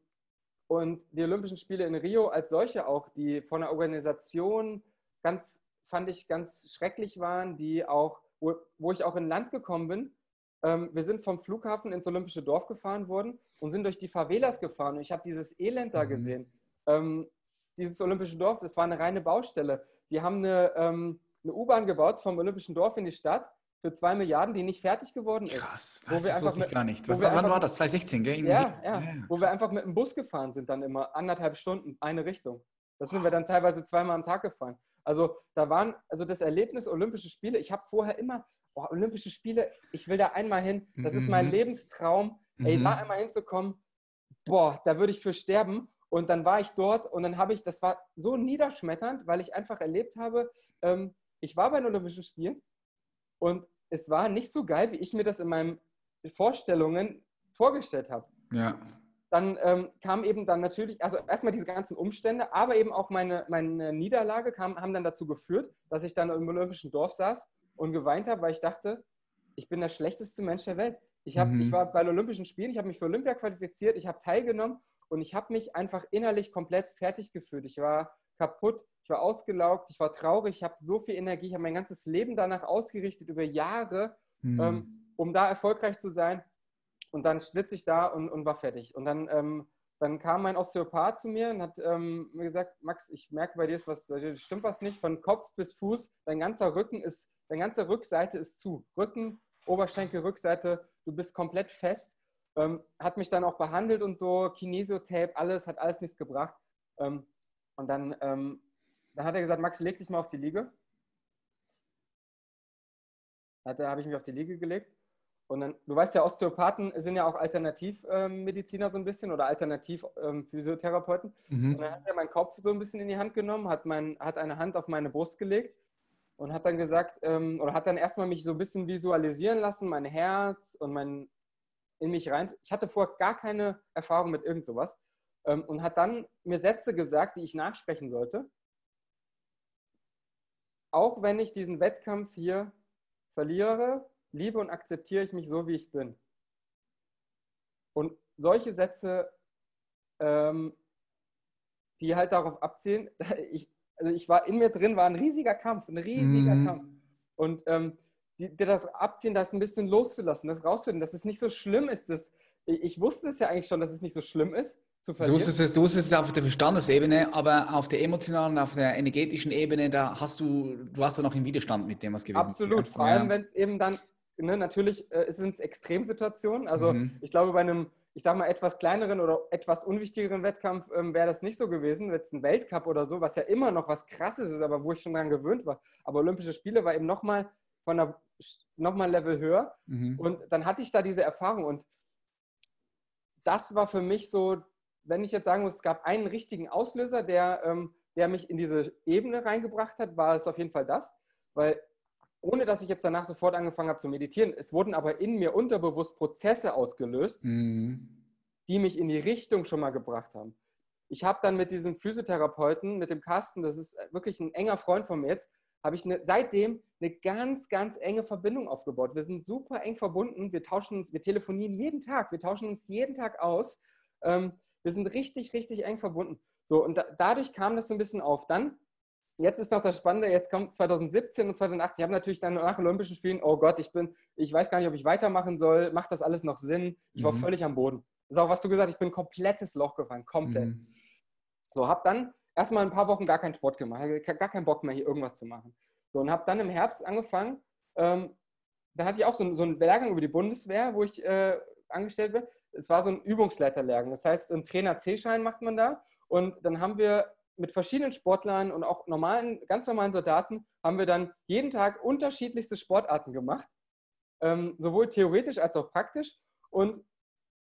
S2: und die Olympischen Spiele in Rio als solche auch, die von der Organisation ganz, fand ich, ganz schrecklich waren, die auch, wo, wo ich auch in Land gekommen bin. Ähm, wir sind vom Flughafen ins Olympische Dorf gefahren worden und sind durch die Favelas gefahren. Und ich habe dieses Elend da mhm. gesehen. Ähm, dieses Olympische Dorf, das war eine reine Baustelle. Die haben eine, ähm, eine U-Bahn gebaut vom Olympischen Dorf in die Stadt für zwei Milliarden, die nicht fertig geworden ist.
S1: Krass, was, das wusste ich gar nicht. Was, wann war das? 2016, gell?
S2: Ja, ja, ja, wo wir einfach mit dem Bus gefahren sind, dann immer anderthalb Stunden, eine Richtung. Das sind wir dann teilweise zweimal am Tag gefahren. Also da waren, also das Erlebnis Olympische Spiele, ich habe vorher immer, oh, Olympische Spiele, ich will da einmal hin, das mhm. ist mein mhm. Lebenstraum, mhm. ey, da einmal hinzukommen, boah, da würde ich für sterben. Und dann war ich dort und dann habe ich, das war so niederschmetternd, weil ich einfach erlebt habe, ähm, ich war bei den Olympischen Spielen und es war nicht so geil, wie ich mir das in meinen Vorstellungen vorgestellt habe.
S1: Ja.
S2: Dann ähm, kam eben dann natürlich, also erstmal diese ganzen Umstände, aber eben auch meine, meine Niederlage kam, haben dann dazu geführt, dass ich dann im Olympischen Dorf saß und geweint habe, weil ich dachte, ich bin der schlechteste Mensch der Welt. Ich, hab, mhm. ich war bei den Olympischen Spielen, ich habe mich für Olympia qualifiziert, ich habe teilgenommen und ich habe mich einfach innerlich komplett fertig gefühlt. Ich war kaputt, ich war ausgelaugt, ich war traurig, ich habe so viel Energie, ich habe mein ganzes Leben danach ausgerichtet über Jahre, mhm. ähm, um da erfolgreich zu sein. Und dann sitze ich da und, und war fertig. Und dann, ähm, dann kam mein Osteopath zu mir und hat ähm, mir gesagt, Max, ich merke bei dir ist was, stimmt was nicht, von Kopf bis Fuß, dein ganzer Rücken ist, deine ganze Rückseite ist zu. Rücken, Oberschenkel, Rückseite, du bist komplett fest. Ähm, hat mich dann auch behandelt und so, Kinesiotape, alles, hat alles nichts gebracht. Ähm, und dann, ähm, dann hat er gesagt, Max, leg dich mal auf die Liege. Da habe ich mich auf die Liege gelegt. Und dann, du weißt ja, Osteopathen sind ja auch Alternativmediziner ähm, so ein bisschen oder Alternativ-Physiotherapeuten. Ähm, mhm. Und dann hat er meinen Kopf so ein bisschen in die Hand genommen, hat, mein, hat eine Hand auf meine Brust gelegt und hat dann gesagt, ähm, oder hat dann erstmal mich so ein bisschen visualisieren lassen, mein Herz und mein in mich rein. Ich hatte vorher gar keine Erfahrung mit irgend sowas ähm, und hat dann mir Sätze gesagt, die ich nachsprechen sollte. Auch wenn ich diesen Wettkampf hier verliere, liebe und akzeptiere ich mich so, wie ich bin. Und solche Sätze, ähm, die halt darauf abzielen, [LAUGHS] ich, also ich war in mir drin, war ein riesiger Kampf, ein riesiger mhm. Kampf. Und ähm, die, das abziehen, das ein bisschen loszulassen, das rauszufinden, dass es nicht so schlimm ist. Dass, ich wusste es ja eigentlich schon, dass es nicht so schlimm ist zu verlieren.
S1: Du wusstest es, du wusstest es auf der Verstandesebene, aber auf der emotionalen, auf der energetischen Ebene, da hast du, du warst du noch im Widerstand mit dem, was gewesen
S2: ist. Absolut, vor allem wenn es eben dann, ne, natürlich äh, sind es Extremsituationen. Also mhm. ich glaube, bei einem, ich sag mal, etwas kleineren oder etwas unwichtigeren Wettkampf ähm, wäre das nicht so gewesen. Jetzt ein Weltcup oder so, was ja immer noch was krasses ist, aber wo ich schon daran gewöhnt war. Aber Olympische Spiele war eben nochmal von einer nochmal Level höher. Mhm. Und dann hatte ich da diese Erfahrung und das war für mich so, wenn ich jetzt sagen muss, es gab einen richtigen Auslöser, der, ähm, der mich in diese Ebene reingebracht hat, war es auf jeden Fall das, weil ohne dass ich jetzt danach sofort angefangen habe zu meditieren, es wurden aber in mir unterbewusst Prozesse ausgelöst, mhm. die mich in die Richtung schon mal gebracht haben. Ich habe dann mit diesem Physiotherapeuten, mit dem Carsten, das ist wirklich ein enger Freund von mir jetzt, habe ich eine, seitdem eine ganz, ganz enge Verbindung aufgebaut. Wir sind super eng verbunden. Wir tauschen uns, wir telefonieren jeden Tag, wir tauschen uns jeden Tag aus. Ähm, wir sind richtig, richtig eng verbunden. So, und da, dadurch kam das so ein bisschen auf. Dann, jetzt ist noch das Spannende, jetzt kommt 2017 und 2018. Ich habe natürlich dann nach Olympischen Spielen, oh Gott, ich bin, ich weiß gar nicht, ob ich weitermachen soll, macht das alles noch Sinn? Ich war mhm. völlig am Boden. Das ist auch, was du gesagt hast, ich bin ein komplettes Loch gefallen, komplett. Mhm. So, habe dann erstmal ein paar Wochen gar keinen Sport gemacht, gar keinen Bock mehr, hier irgendwas zu machen. So, und habe dann im Herbst angefangen, ähm, da hatte ich auch so, so einen Lehrgang über die Bundeswehr, wo ich äh, angestellt bin. Es war so ein Übungsleiterlehrgang. Das heißt, einen Trainer-C-Schein macht man da. Und dann haben wir mit verschiedenen Sportlern und auch normalen, ganz normalen Soldaten, haben wir dann jeden Tag unterschiedlichste Sportarten gemacht. Ähm, sowohl theoretisch als auch praktisch. Und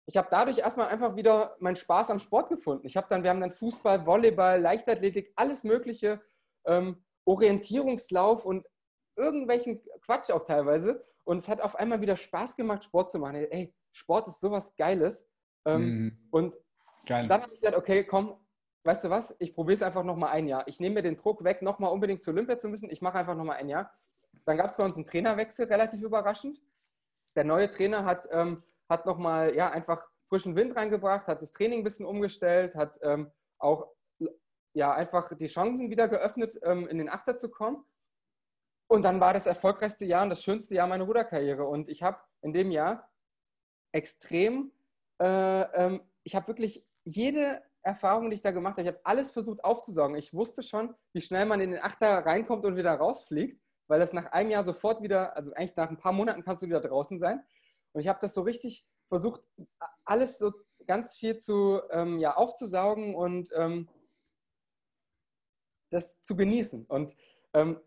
S2: ich habe dadurch erstmal einfach wieder meinen Spaß am Sport gefunden. Ich habe dann, wir haben dann Fußball, Volleyball, Leichtathletik, alles Mögliche, ähm, Orientierungslauf und irgendwelchen Quatsch auch teilweise. Und es hat auf einmal wieder Spaß gemacht, Sport zu machen. Ey, Sport ist sowas Geiles. Ähm, mhm. Und Geil. dann habe ich gesagt, okay, komm, weißt du was? Ich probiere es einfach nochmal ein Jahr. Ich nehme mir den Druck weg, nochmal unbedingt zu Olympia zu müssen. Ich mache einfach nochmal ein Jahr. Dann gab es bei uns einen Trainerwechsel, relativ überraschend. Der neue Trainer hat ähm, hat nochmal, ja, einfach frischen Wind reingebracht, hat das Training ein bisschen umgestellt, hat ähm, auch ja, einfach die Chancen wieder geöffnet, ähm, in den Achter zu kommen. Und dann war das erfolgreichste Jahr und das schönste Jahr meiner Ruderkarriere. Und ich habe in dem Jahr extrem, äh, ähm, ich habe wirklich jede Erfahrung, die ich da gemacht habe, ich habe alles versucht aufzusaugen. Ich wusste schon, wie schnell man in den Achter reinkommt und wieder rausfliegt, weil das nach einem Jahr sofort wieder, also eigentlich nach ein paar Monaten kannst du wieder draußen sein. Und ich habe das so richtig versucht, alles so ganz viel zu, ähm, ja, aufzusaugen und ähm, das zu genießen. Und ähm,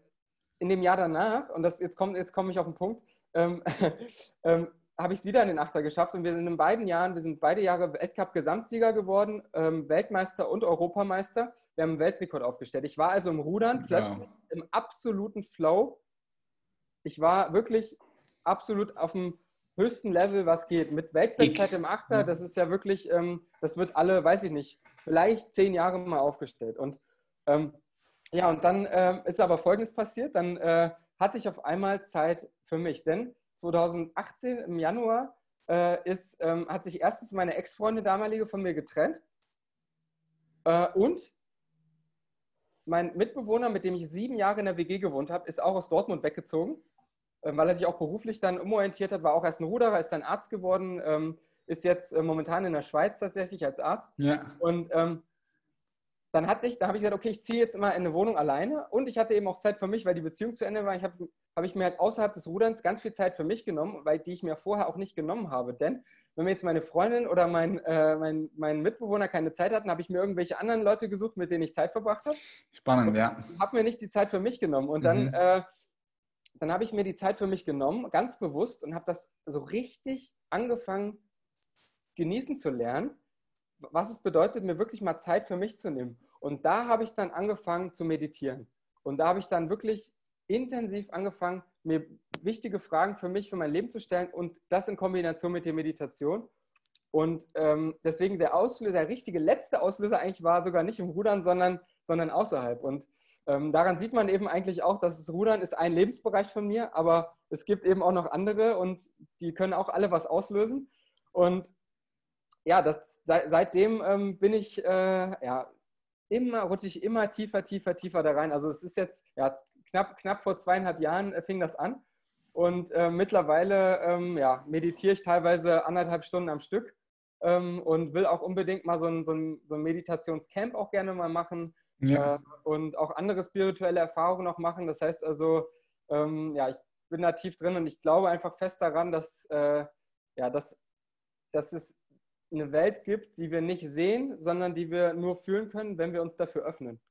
S2: in dem Jahr danach, und das, jetzt komme jetzt komm ich auf den Punkt, ähm, [LAUGHS] ähm, habe ich es wieder in den Achter geschafft und wir sind in beiden Jahren, wir sind beide Jahre Weltcup-Gesamtsieger geworden, ähm, Weltmeister und Europameister. Wir haben einen Weltrekord aufgestellt. Ich war also im Rudern plötzlich ja. im absoluten Flow. Ich war wirklich absolut auf dem höchsten Level, was geht. Mit Weltbestzeit im Achter, das ist ja wirklich, ähm, das wird alle, weiß ich nicht, vielleicht zehn Jahre mal aufgestellt. Und ähm, ja, und dann äh, ist aber Folgendes passiert. Dann äh, hatte ich auf einmal Zeit für mich. Denn 2018 im Januar äh, ist, ähm, hat sich erstens meine Ex-Freundin damalige von mir getrennt. Äh, und mein Mitbewohner, mit dem ich sieben Jahre in der WG gewohnt habe, ist auch aus Dortmund weggezogen, äh, weil er sich auch beruflich dann umorientiert hat, war auch erst ein Ruderer, ist dann Arzt geworden, ähm, ist jetzt äh, momentan in der Schweiz tatsächlich als Arzt. Ja. Und ähm, dann hatte ich, da habe ich gesagt, okay, ich ziehe jetzt immer in eine Wohnung alleine und ich hatte eben auch Zeit für mich, weil die Beziehung zu Ende war. Ich habe habe ich mir halt außerhalb des Ruderns ganz viel Zeit für mich genommen, weil die ich mir vorher auch nicht genommen habe. Denn wenn mir jetzt meine Freundin oder mein, äh, mein, mein Mitbewohner keine Zeit hatten, habe ich mir irgendwelche anderen Leute gesucht, mit denen ich Zeit verbracht habe.
S1: Spannend, ja.
S2: Habe mir nicht die Zeit für mich genommen. Und dann, mhm. äh, dann habe ich mir die Zeit für mich genommen, ganz bewusst, und habe das so richtig angefangen genießen zu lernen, was es bedeutet, mir wirklich mal Zeit für mich zu nehmen. Und da habe ich dann angefangen zu meditieren. Und da habe ich dann wirklich intensiv angefangen, mir wichtige Fragen für mich, für mein Leben zu stellen und das in Kombination mit der Meditation. Und ähm, deswegen der Auslöser, der richtige letzte Auslöser eigentlich war sogar nicht im Rudern, sondern, sondern außerhalb. Und ähm, daran sieht man eben eigentlich auch, dass das Rudern ist ein Lebensbereich von mir, aber es gibt eben auch noch andere und die können auch alle was auslösen. Und ja, das, seit, seitdem ähm, bin ich äh, ja, immer, rutsche ich immer tiefer, tiefer, tiefer da rein. Also es ist jetzt ja, knapp, knapp vor zweieinhalb Jahren äh, fing das an. Und äh, mittlerweile ähm, ja, meditiere ich teilweise anderthalb Stunden am Stück ähm, und will auch unbedingt mal so ein, so ein, so ein Meditationscamp auch gerne mal machen ja. äh, und auch andere spirituelle Erfahrungen noch machen. Das heißt also, ähm, ja, ich bin da tief drin und ich glaube einfach fest daran, dass, äh, ja, dass, dass es eine Welt gibt, die wir nicht sehen, sondern die wir nur fühlen können, wenn wir uns dafür öffnen.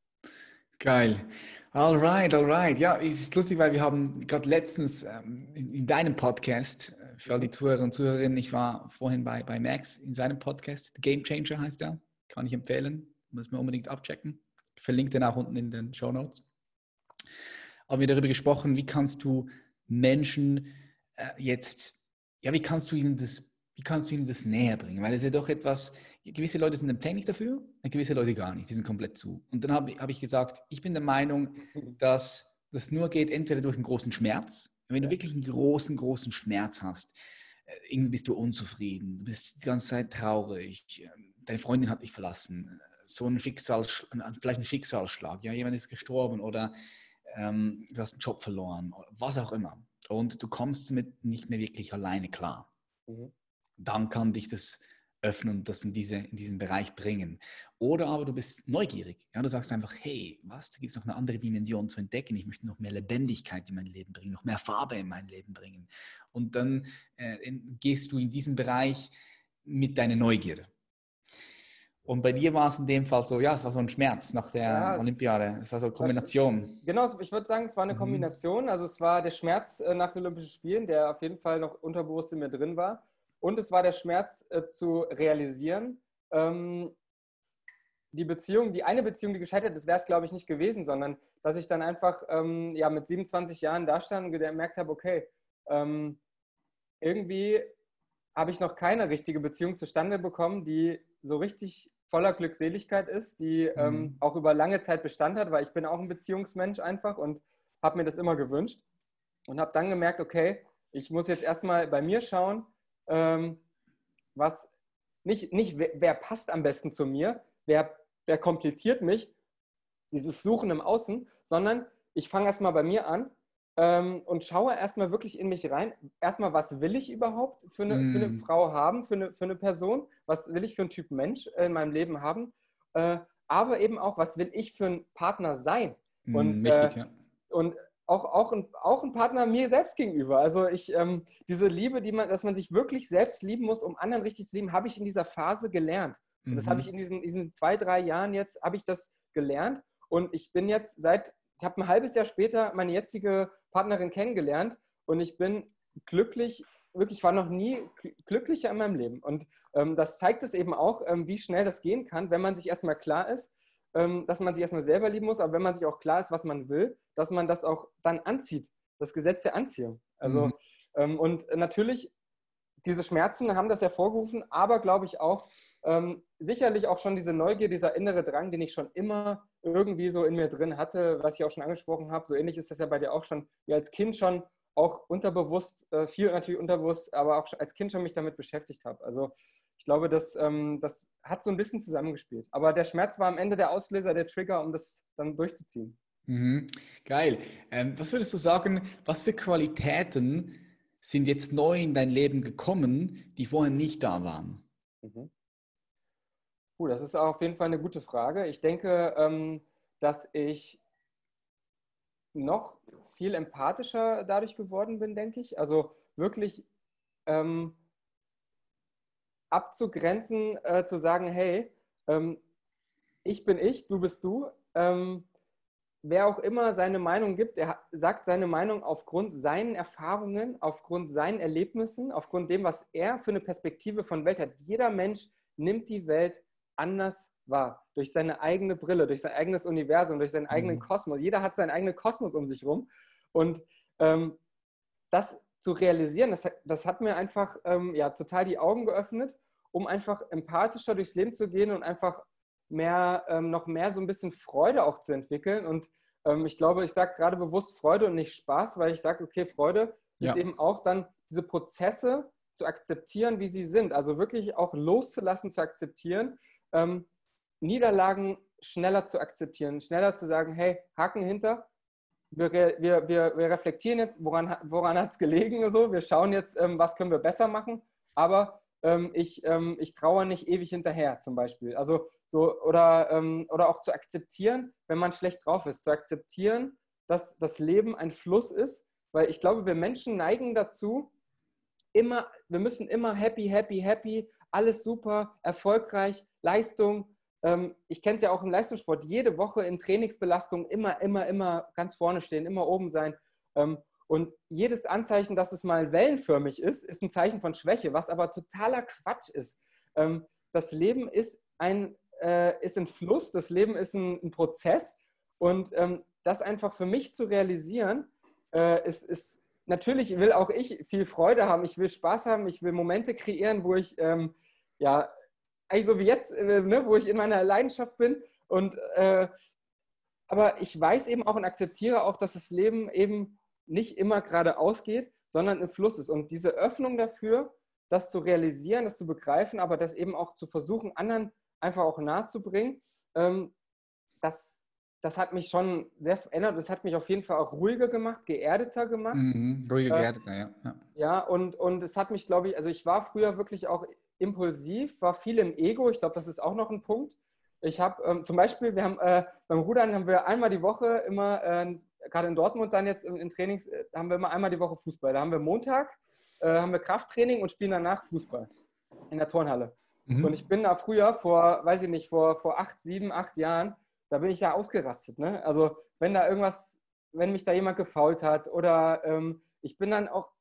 S1: Geil. Alright, alright. Ja, es ist lustig, weil wir haben gerade letztens ähm, in, in, deinem Podcast, äh, für all die Zuhörer und Zuhörerinnen, ich war vorhin bei, bei Max in seinem Podcast, The Game Changer heißt er, kann ich empfehlen, muss man unbedingt abchecken. Ich verlinke den auch unten in den Show Notes. Haben wir darüber gesprochen, wie kannst du Menschen äh, jetzt, ja, wie kannst du ihnen das wie kannst du ihnen das näher bringen? Weil es ja doch etwas, gewisse Leute sind empfänglich dafür, gewisse Leute gar nicht, die sind komplett zu. Und dann habe hab ich gesagt, ich bin der Meinung, [LAUGHS] dass das nur geht entweder durch einen großen Schmerz, wenn du wirklich einen großen, großen Schmerz hast, äh, irgendwie bist du unzufrieden, du bist die ganze Zeit traurig, ähm, deine Freundin hat dich verlassen, so ein Schicksalsschlag, vielleicht ein Schicksalsschlag, ja, jemand ist gestorben oder ähm, du hast einen Job verloren, was auch immer. Und du kommst damit nicht mehr wirklich alleine klar. Mhm dann kann dich das öffnen und das in, diese, in diesen Bereich bringen. Oder aber du bist neugierig. Ja, du sagst einfach, hey, was, da gibt es noch eine andere Dimension zu entdecken. Ich möchte noch mehr Lebendigkeit in mein Leben bringen, noch mehr Farbe in mein Leben bringen. Und dann äh, gehst du in diesen Bereich mit deiner Neugierde. Und bei dir war es in dem Fall so, ja, es war so ein Schmerz nach der ja, Olympiade. Es war so eine Kombination.
S2: Genau, ich würde sagen, es war eine mhm. Kombination. Also es war der Schmerz äh, nach den Olympischen Spielen, der auf jeden Fall noch unterbewusst in mir drin war. Und es war der Schmerz äh, zu realisieren, ähm, die Beziehung, die eine Beziehung, die gescheitert ist, wäre es, glaube ich, nicht gewesen, sondern dass ich dann einfach ähm, ja, mit 27 Jahren da stand und gemerkt habe, okay, ähm, irgendwie habe ich noch keine richtige Beziehung zustande bekommen, die so richtig voller Glückseligkeit ist, die ähm, mhm. auch über lange Zeit Bestand hat, weil ich bin auch ein Beziehungsmensch einfach und habe mir das immer gewünscht und habe dann gemerkt, okay, ich muss jetzt erstmal bei mir schauen, ähm, was nicht, nicht wer, wer passt am besten zu mir, wer, wer komplettiert mich, dieses Suchen im Außen, sondern ich fange erstmal bei mir an ähm, und schaue erstmal wirklich in mich rein. Erstmal, was will ich überhaupt für eine, mm. für eine mhm. Frau haben, für eine, für eine Person? Was will ich für einen Typ Mensch in meinem Leben haben? Äh, aber eben auch, was will ich für ein Partner sein?
S1: Mm, und, wichtig, äh, ja.
S2: und auch, auch, ein, auch ein Partner mir selbst gegenüber. Also ich, ähm, diese Liebe, die man, dass man sich wirklich selbst lieben muss, um anderen richtig zu lieben, habe ich in dieser Phase gelernt. Und das habe ich mhm. in diesen, diesen zwei, drei Jahren jetzt, habe ich das gelernt. Und ich bin jetzt seit, ich habe ein halbes Jahr später meine jetzige Partnerin kennengelernt und ich bin glücklich, wirklich, war noch nie glücklicher in meinem Leben. Und ähm, das zeigt es eben auch, ähm, wie schnell das gehen kann, wenn man sich erstmal klar ist, dass man sich erstmal selber lieben muss, aber wenn man sich auch klar ist, was man will, dass man das auch dann anzieht. Das Gesetz der Anziehung. Also, mhm. ähm, und natürlich, diese Schmerzen haben das hervorgerufen, aber glaube ich auch, ähm, sicherlich auch schon diese Neugier, dieser innere Drang, den ich schon immer irgendwie so in mir drin hatte, was ich auch schon angesprochen habe. So ähnlich ist das ja bei dir auch schon, wie als Kind schon auch unterbewusst, äh, viel natürlich unterbewusst, aber auch als Kind schon mich damit beschäftigt habe. Also ich glaube, das, ähm, das hat so ein bisschen zusammengespielt. Aber der Schmerz war am Ende der Auslöser, der Trigger, um das dann durchzuziehen.
S1: Mhm. Geil. Ähm, was würdest du sagen, was für Qualitäten sind jetzt neu in dein Leben gekommen, die vorher nicht da waren? Mhm.
S2: Puh, das ist auf jeden Fall eine gute Frage. Ich denke, ähm, dass ich noch viel empathischer dadurch geworden bin, denke ich. Also wirklich ähm, abzugrenzen, äh, zu sagen, hey, ähm, ich bin ich, du bist du. Ähm, wer auch immer seine Meinung gibt, er sagt seine Meinung aufgrund seinen Erfahrungen, aufgrund seinen Erlebnissen, aufgrund dem, was er für eine Perspektive von Welt hat. Jeder Mensch nimmt die Welt anders wahr, durch seine eigene Brille, durch sein eigenes Universum, durch seinen eigenen mhm. Kosmos. Jeder hat seinen eigenen Kosmos um sich herum. Und ähm, das zu realisieren, das, das hat mir einfach ähm, ja, total die Augen geöffnet, um einfach empathischer durchs Leben zu gehen und einfach mehr, ähm, noch mehr so ein bisschen Freude auch zu entwickeln. Und ähm, ich glaube, ich sage gerade bewusst Freude und nicht Spaß, weil ich sage, okay, Freude ja. ist eben auch dann diese Prozesse zu akzeptieren, wie sie sind. Also wirklich auch loszulassen, zu akzeptieren, ähm, Niederlagen schneller zu akzeptieren, schneller zu sagen, hey, Haken hinter, wir, wir, wir, wir reflektieren jetzt, woran, woran hat es gelegen, so. wir schauen jetzt, ähm, was können wir besser machen, aber ähm, ich, ähm, ich traue nicht ewig hinterher zum Beispiel. Also so, oder, ähm, oder auch zu akzeptieren, wenn man schlecht drauf ist, zu akzeptieren, dass das Leben ein Fluss ist, weil ich glaube, wir Menschen neigen dazu, immer, wir müssen immer happy, happy, happy, alles super, erfolgreich, Leistung. Ähm, ich kenne es ja auch im Leistungssport, jede Woche in Trainingsbelastung immer, immer, immer ganz vorne stehen, immer oben sein. Ähm, und jedes Anzeichen, dass es mal wellenförmig ist, ist ein Zeichen von Schwäche, was aber totaler Quatsch ist. Ähm, das Leben ist ein, äh, ist ein Fluss, das Leben ist ein, Prozess. Und das einfach für mich zu realisieren, äh, ist, ist natürlich will auch ich viel Freude haben, ich will Spaß haben, ich will Momente kreieren, wo ich, ja, eigentlich so wie jetzt, äh, ne, wo ich in meiner Leidenschaft bin. Und, äh, aber ich weiß eben auch und akzeptiere auch, dass das Leben eben nicht immer geradeaus geht, sondern ein Fluss ist. Und diese Öffnung dafür, das zu realisieren, das zu begreifen, aber das eben auch zu versuchen, anderen einfach auch nahe zu bringen, ähm, das das hat mich schon sehr verändert. Das hat mich auf jeden Fall auch ruhiger gemacht, geerdeter gemacht.
S1: Mhm, ruhiger, äh, geerdeter, ja.
S2: Ja, ja und, und es hat mich, glaube ich, also ich war früher wirklich auch impulsiv, war viel im Ego. Ich glaube, das ist auch noch ein Punkt. Ich habe ähm, zum Beispiel, wir haben äh, beim Rudern haben wir einmal die Woche immer, äh, gerade in Dortmund dann jetzt in, in Trainings, äh, haben wir immer einmal die Woche Fußball. Da haben wir Montag, äh, haben wir Krafttraining und spielen danach Fußball in der Turnhalle. Mhm. Und ich bin da früher vor, weiß ich nicht, vor, vor acht, sieben, acht Jahren, da bin ich ja ausgerastet. Ne? Also wenn da irgendwas, wenn mich da jemand gefault hat oder ähm, ich bin dann auch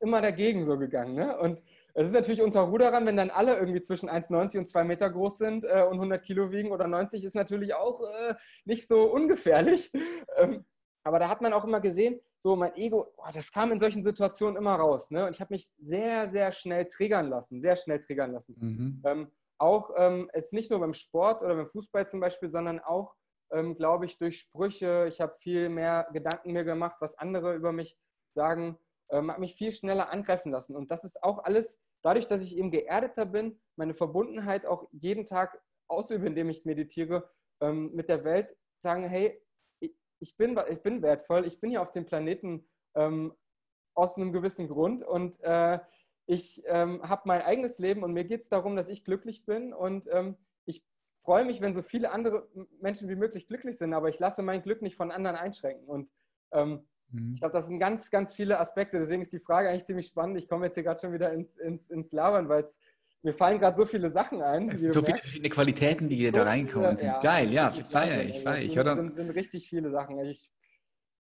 S2: immer dagegen so gegangen. Ne? Und es ist natürlich unter Ruderern, wenn dann alle irgendwie zwischen 1,90 und 2 Meter groß sind äh, und 100 Kilo wiegen oder 90, ist natürlich auch äh, nicht so ungefährlich. [LAUGHS] Ähm, aber da hat man auch immer gesehen, so mein Ego, oh, das kam in solchen Situationen immer raus. Ne? Und ich habe mich sehr, sehr schnell triggern lassen, sehr schnell triggern lassen. Mhm. Ähm, auch ähm, es nicht nur beim Sport oder beim Fußball zum Beispiel, sondern auch, ähm, glaube ich, durch Sprüche. Ich habe viel mehr Gedanken mir gemacht, was andere über mich sagen. ähm, habe mich viel schneller angreifen lassen. Und das ist auch alles dadurch, dass ich eben geerdeter bin, meine Verbundenheit auch jeden Tag ausübe, indem ich meditiere, ähm, mit der Welt sagen, hey, ich, bin, ich bin wertvoll, ich bin hier auf dem Planeten ähm, aus einem gewissen Grund und äh, ich ähm, habe mein eigenes Leben und mir geht es darum, dass ich glücklich bin und ähm, ich freue mich, wenn so viele andere Menschen wie möglich glücklich sind, aber ich lasse mein Glück nicht von anderen einschränken und ähm. Ich glaube, das sind ganz, ganz viele Aspekte, deswegen ist die Frage eigentlich ziemlich spannend. Ich komme jetzt hier gerade schon wieder ins, ins, ins Labern, weil es mir fallen gerade so viele Sachen ein.
S1: So viele verschiedene Qualitäten, die so da reinkommen, sind ja, geil. Ja, feiere ich, feiere ich.
S2: Es sind, sind, richtig viele Sachen. Ich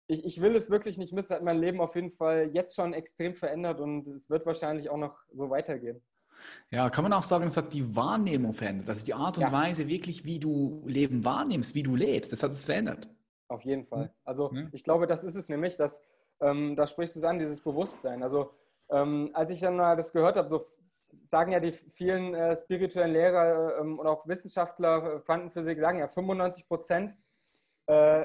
S2: ich, ich will es wirklich nicht missen. Hat mein Leben auf jeden Fall jetzt schon extrem verändert und es wird wahrscheinlich auch noch so weitergehen.
S1: Ja, kann man auch sagen, es hat die Wahrnehmung verändert. Also die Art und ja. Weise wirklich, wie du Leben wahrnimmst, wie du lebst, das hat es verändert.
S2: Auf jeden Fall. Hm. Also ja. ich glaube, das ist es nämlich, dass, ähm, da sprichst du es an, dieses Bewusstsein. Also ähm, als ich dann mal das gehört habe, so sagen ja die vielen äh, spirituellen Lehrer ähm, und auch Wissenschaftler, äh, Quantenphysik, sagen ja, 95 Prozent äh,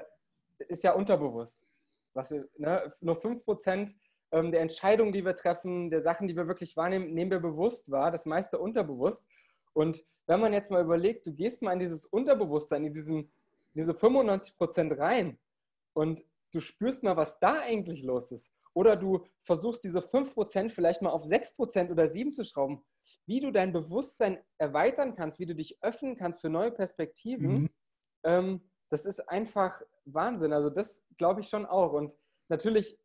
S2: ist ja unterbewusst was wir, ne, nur 5% ähm, der Entscheidungen, die wir treffen, der Sachen, die wir wirklich wahrnehmen, nehmen wir bewusst wahr, das meiste unterbewusst. Und wenn man jetzt mal überlegt, du gehst mal in dieses Unterbewusstsein, in diesen, diese 95% rein und du spürst mal, was da eigentlich los ist. Oder du versuchst diese 5% vielleicht mal auf 6% oder 7% zu schrauben. Wie du dein Bewusstsein erweitern kannst, wie du dich öffnen kannst für neue Perspektiven, mhm. ähm, das ist einfach Wahnsinn. Also das glaube ich schon auch. Und natürlich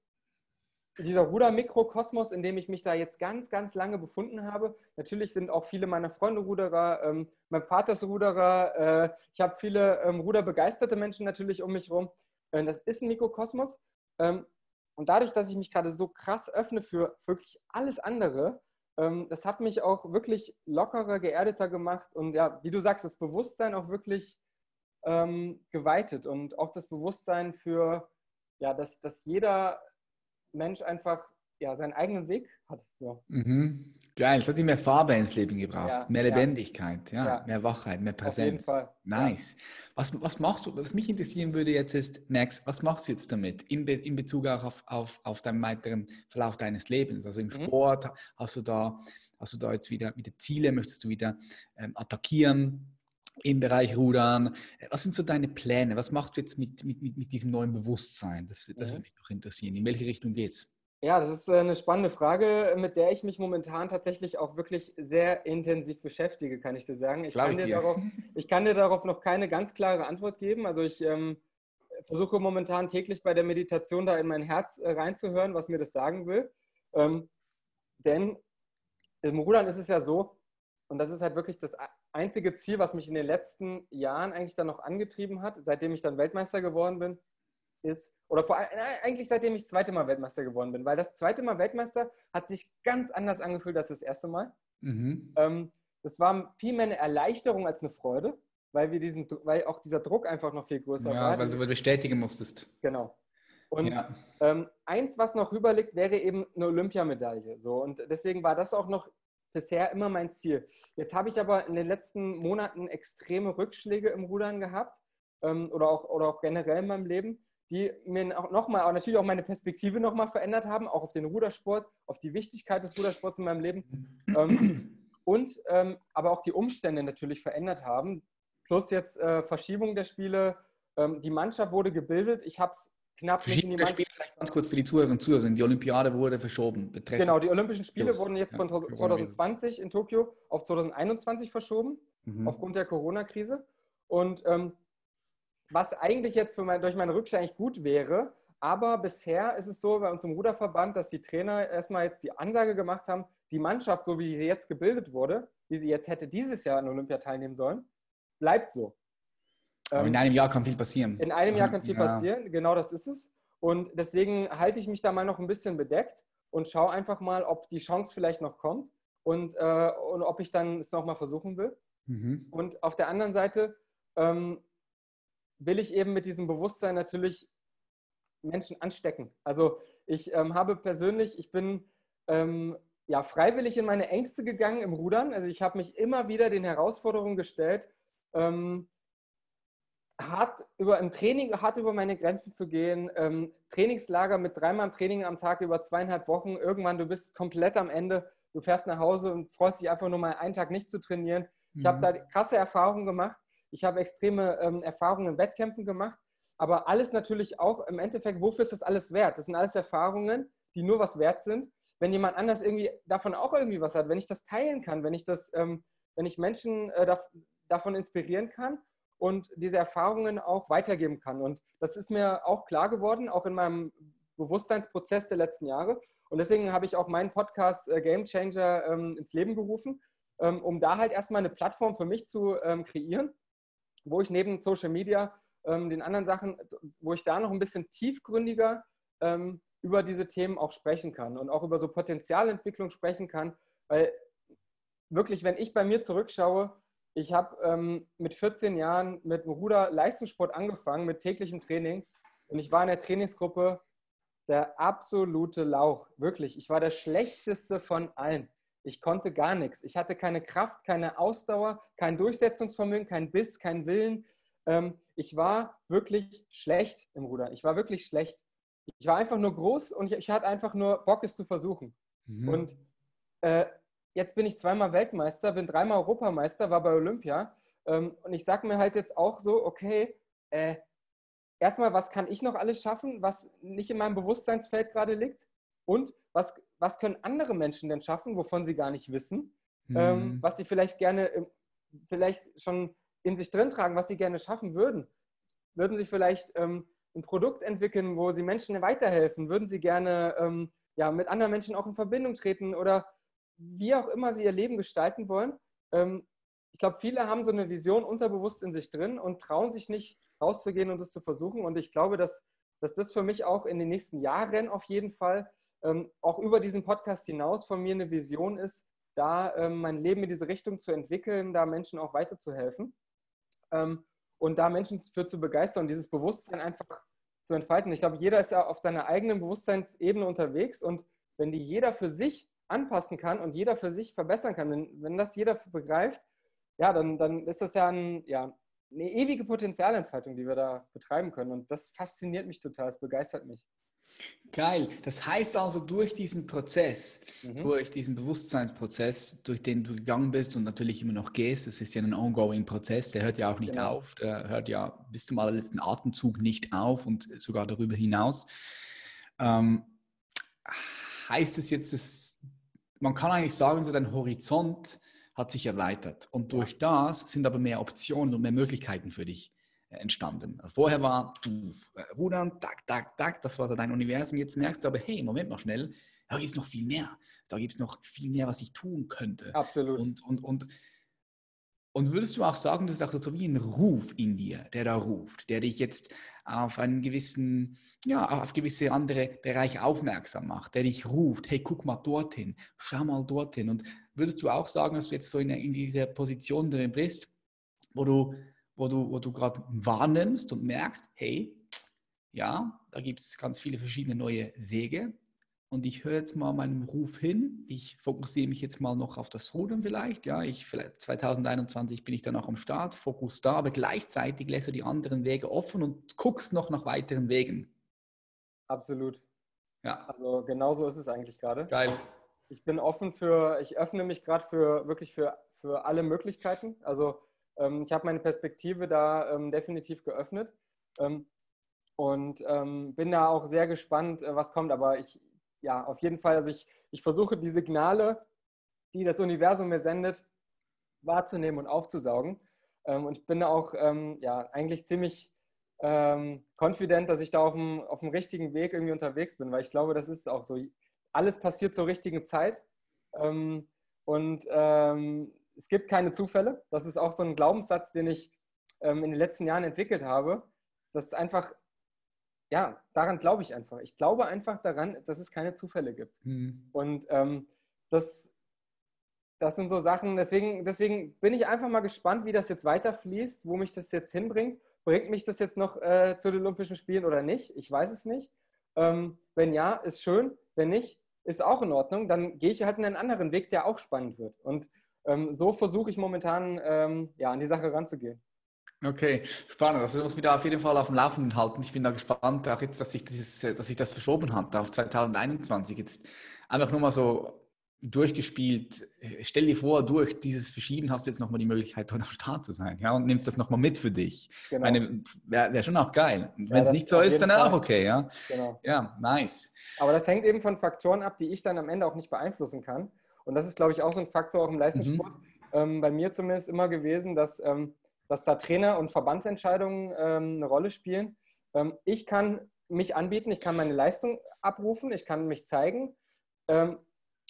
S2: dieser Rudermikrokosmos, in dem ich mich da jetzt ganz, ganz lange befunden habe. Natürlich sind auch viele meiner Freunde Ruderer, ähm, mein Vater ist Ruderer. Äh, ich habe viele ähm, ruderbegeisterte Menschen natürlich um mich herum. Äh, das ist ein Mikrokosmos. Ähm, und dadurch, dass ich mich gerade so krass öffne für wirklich alles andere, ähm, das hat mich auch wirklich lockerer, geerdeter gemacht. Und ja, wie du sagst, das Bewusstsein auch wirklich ähm, geweitet und auch das Bewusstsein für, ja, dass, dass jeder Mensch einfach ja, seinen eigenen Weg hat. So.
S1: Mhm. Geil, es hat dir mehr Farbe ins Leben gebracht, ja, mehr Lebendigkeit, ja, ja, mehr Wachheit, mehr Präsenz. Auf jeden Fall. Nice. Was, was machst du, was mich interessieren würde jetzt ist, Max, was machst du jetzt damit in, Be in Bezug auch auf, auf, auf deinen weiteren Verlauf deines Lebens? Also im mhm. Sport hast du da, hast du da jetzt wieder, wieder Ziele, möchtest du wieder ähm, attackieren? Im Bereich Rudern. Was sind so deine Pläne? Was machst du jetzt mit, mit, mit diesem neuen Bewusstsein? Das, das würde mich noch interessieren. In welche Richtung geht es?
S2: Ja, das ist äh, eine spannende Frage, mit der ich mich momentan tatsächlich auch wirklich sehr intensiv beschäftige, kann ich dir sagen. Ich, kann dir, darauf, [LAUGHS] ich kann dir darauf noch keine ganz klare Antwort geben. Also ich ähm, versuche momentan täglich bei der Meditation da in mein Herz äh, reinzuhören, was mir das sagen will. Ähm, denn im Rudern ist es ja so, und das ist halt wirklich das einzige Ziel, was mich in den letzten Jahren eigentlich dann noch angetrieben hat, seitdem ich dann Weltmeister geworden bin, ist, oder vor allem, eigentlich seitdem ich das zweite Mal Weltmeister geworden bin, weil das zweite Mal Weltmeister hat sich ganz anders angefühlt als das erste Mal. Mhm. Ähm, das war viel mehr eine Erleichterung als eine Freude, weil, wir diesen, weil auch dieser Druck einfach noch viel größer
S1: ja,
S2: war.
S1: Ja, weil du bestätigen musstest.
S2: Genau. Und ja. ähm, eins, was noch rüberliegt, wäre eben eine Olympiamedaille. So. Und deswegen war das auch noch bisher immer mein Ziel. Jetzt habe ich aber in den letzten Monaten extreme Rückschläge im Rudern gehabt ähm, oder, auch, oder auch generell in meinem Leben, die mir auch nochmal, natürlich auch meine Perspektive nochmal verändert haben, auch auf den Rudersport, auf die Wichtigkeit des Rudersports in meinem Leben ähm, und ähm, aber auch die Umstände natürlich verändert haben. Plus jetzt äh, Verschiebung der Spiele. Ähm, die Mannschaft wurde gebildet. Ich habe es knapp
S1: nicht in die Spiele vielleicht ganz kurz für die Zuhörerinnen und Zuhörer. Die Olympiade wurde verschoben.
S2: Genau, die Olympischen Spiele Plus. wurden jetzt von 2020 in Tokio auf 2021 verschoben, mhm. aufgrund der Corona-Krise. Und ähm, was eigentlich jetzt mein, durch meine Rückschlag eigentlich gut wäre, aber bisher ist es so bei uns im Ruderverband, dass die Trainer erstmal jetzt die Ansage gemacht haben, die Mannschaft, so wie sie jetzt gebildet wurde, wie sie jetzt hätte dieses Jahr an Olympia teilnehmen sollen, bleibt so.
S1: Aber in ähm, einem Jahr kann viel passieren.
S2: In einem Jahr kann [LAUGHS] viel ja. passieren, genau das ist es. Und deswegen halte ich mich da mal noch ein bisschen bedeckt und schaue einfach mal, ob die Chance vielleicht noch kommt und, äh, und ob ich dann es nochmal versuchen will. Mhm. Und auf der anderen Seite ähm, will ich eben mit diesem Bewusstsein natürlich Menschen anstecken. Also ich ähm, habe persönlich, ich bin ähm, ja freiwillig in meine Ängste gegangen im Rudern. Also ich habe mich immer wieder den Herausforderungen gestellt, ähm, hart über ein Training, hart über meine Grenzen zu gehen, ähm, Trainingslager mit dreimal Training am Tag über zweieinhalb Wochen. Irgendwann, du bist komplett am Ende, du fährst nach Hause und freust dich einfach nur mal einen Tag nicht zu trainieren. Ich mhm. habe da krasse Erfahrungen gemacht. Ich habe extreme ähm, Erfahrungen in Wettkämpfen gemacht. Aber alles natürlich auch im Endeffekt, wofür ist das alles wert? Das sind alles Erfahrungen, die nur was wert sind. Wenn jemand anders irgendwie davon auch irgendwie was hat, wenn ich das teilen kann, wenn ich das, ähm, wenn ich Menschen äh, davon inspirieren kann und diese Erfahrungen auch weitergeben kann. Und das ist mir auch klar geworden, auch in meinem Bewusstseinsprozess der letzten Jahre. Und deswegen habe ich auch meinen Podcast äh, Game Changer ähm, ins Leben gerufen, ähm, um da halt erstmal eine Plattform für mich zu ähm, kreieren, wo ich neben Social Media den anderen Sachen, wo ich da noch ein bisschen tiefgründiger über diese Themen auch sprechen kann und auch über so Potenzialentwicklung sprechen kann. Weil wirklich, wenn ich bei mir zurückschaue, ich habe ähm, mit 14 Jahren mit dem Ruder Leistungssport angefangen, mit täglichem Training. Und ich war in der Trainingsgruppe der absolute Lauch. Wirklich. Ich war der schlechteste von allen. Ich konnte gar nichts. Ich hatte keine Kraft, keine Ausdauer, kein Durchsetzungsvermögen, kein Biss, kein Willen. Ähm, ich war wirklich schlecht im Ruder. Ich war wirklich schlecht. Ich war einfach nur groß und ich, ich hatte einfach nur Bock, es zu versuchen. Mhm. Und äh, jetzt bin ich zweimal Weltmeister, bin dreimal Europameister, war bei Olympia. Ähm, und ich sage mir halt jetzt auch so, okay, äh, erstmal, was kann ich noch alles schaffen, was nicht in meinem Bewusstseinsfeld gerade liegt? Und was, was können andere Menschen denn schaffen, wovon sie gar nicht wissen? Mhm. Ähm, was sie vielleicht gerne, vielleicht schon in sich drin tragen, was sie gerne schaffen würden? Würden sie vielleicht ähm, ein Produkt entwickeln, wo sie Menschen weiterhelfen? Würden sie gerne ähm, ja, mit anderen Menschen auch in Verbindung treten oder wie auch immer sie ihr Leben gestalten wollen. Ähm, ich glaube, viele haben so eine Vision unterbewusst in sich drin und trauen sich nicht rauszugehen und das zu versuchen. Und ich glaube, dass, dass das für mich auch in den nächsten Jahren auf jeden Fall ähm, auch über diesen Podcast hinaus von mir eine Vision ist, da ähm, mein Leben in diese Richtung zu entwickeln, da Menschen auch weiterzuhelfen und da Menschen für zu begeistern und dieses Bewusstsein einfach zu entfalten. Ich glaube, jeder ist ja auf seiner eigenen Bewusstseinsebene unterwegs und wenn die jeder für sich anpassen kann und jeder für sich verbessern kann. Wenn, wenn das jeder begreift, ja, dann, dann ist das ja, ein, ja eine ewige Potenzialentfaltung, die wir da betreiben können. Und das fasziniert mich total, es begeistert mich.
S1: Geil. Das heißt also, durch diesen Prozess, mhm. durch diesen Bewusstseinsprozess, durch den du gegangen bist und natürlich immer noch gehst, das ist ja ein ongoing Prozess, der hört ja auch nicht genau. auf, der hört ja bis zum allerletzten Atemzug nicht auf und sogar darüber hinaus. Ähm, heißt es jetzt, dass man kann eigentlich sagen, so dein Horizont hat sich erweitert und durch das sind aber mehr Optionen und mehr Möglichkeiten für dich äh, entstanden. Vorher war äh, Rudern, tak, tak, tak, das war so dein Universum. Jetzt merkst du aber, hey, Moment mal schnell, da gibt es noch viel mehr. Da gibt es noch viel mehr, was ich tun könnte.
S2: Absolut.
S1: Und, und, und und würdest du auch sagen, das ist auch so wie ein Ruf in dir, der da ruft, der dich jetzt auf einen gewissen, ja, auf gewisse andere Bereiche aufmerksam macht, der dich ruft, hey, guck mal dorthin, schau mal dorthin. Und würdest du auch sagen, dass du jetzt so in, in dieser Position drin bist, wo du, wo du, wo du gerade wahrnimmst und merkst, hey, ja, da gibt es ganz viele verschiedene neue Wege, und ich höre jetzt mal meinem Ruf hin. Ich fokussiere mich jetzt mal noch auf das Rudern vielleicht. Ja, ich, vielleicht 2021 bin ich dann auch am Start, Fokus da, aber gleichzeitig lässt du die anderen Wege offen und guckst noch nach weiteren Wegen.
S2: Absolut. Ja. Also genauso ist es eigentlich gerade.
S1: Geil.
S2: Ich bin offen für, ich öffne mich gerade für wirklich für, für alle Möglichkeiten. Also ähm, ich habe meine Perspektive da ähm, definitiv geöffnet. Ähm, und ähm, bin da auch sehr gespannt, äh, was kommt. Aber ich, ja, auf jeden Fall, also ich, ich versuche die Signale, die das Universum mir sendet, wahrzunehmen und aufzusaugen. Ähm, und ich bin auch ähm, ja, eigentlich ziemlich ähm, confident, dass ich da auf dem, auf dem richtigen Weg irgendwie unterwegs bin, weil ich glaube, das ist auch so. Alles passiert zur richtigen Zeit. Ähm, und ähm, es gibt keine Zufälle. Das ist auch so ein Glaubenssatz, den ich ähm, in den letzten Jahren entwickelt habe, dass einfach ja, daran glaube ich einfach. Ich glaube einfach daran, dass es keine Zufälle gibt. Mhm. Und ähm, das, das sind so Sachen, deswegen, deswegen bin ich einfach mal gespannt, wie das jetzt weiterfließt, wo mich das jetzt hinbringt. Bringt mich das jetzt noch äh, zu den Olympischen Spielen oder nicht? Ich weiß es nicht. Ähm, wenn ja, ist schön. Wenn nicht, ist auch in Ordnung. Dann gehe ich halt in einen anderen Weg, der auch spannend wird. Und ähm, so versuche ich momentan ähm, ja, an die Sache ranzugehen.
S1: Okay, spannend. Also du musst mich da auf jeden Fall auf dem Laufenden halten. Ich bin da gespannt, auch jetzt, dass sich, dieses, dass sich das verschoben hat auf 2021. Jetzt einfach nur mal so durchgespielt. Stell dir vor, durch dieses Verschieben hast du jetzt nochmal die Möglichkeit, dort am Start zu sein. Ja, und nimmst das nochmal mit für dich. Genau. Wäre wär schon auch geil. Wenn es nicht so ist, dann auch okay. Ja? Genau. ja, nice.
S2: Aber das hängt eben von Faktoren ab, die ich dann am Ende auch nicht beeinflussen kann. Und das ist, glaube ich, auch so ein Faktor auch im Leistungssport. Mhm. Ähm, bei mir zumindest immer gewesen, dass, ähm, dass da Trainer- und Verbandsentscheidungen ähm, eine Rolle spielen. Ähm, ich kann mich anbieten, ich kann meine Leistung abrufen, ich kann mich zeigen. Ähm,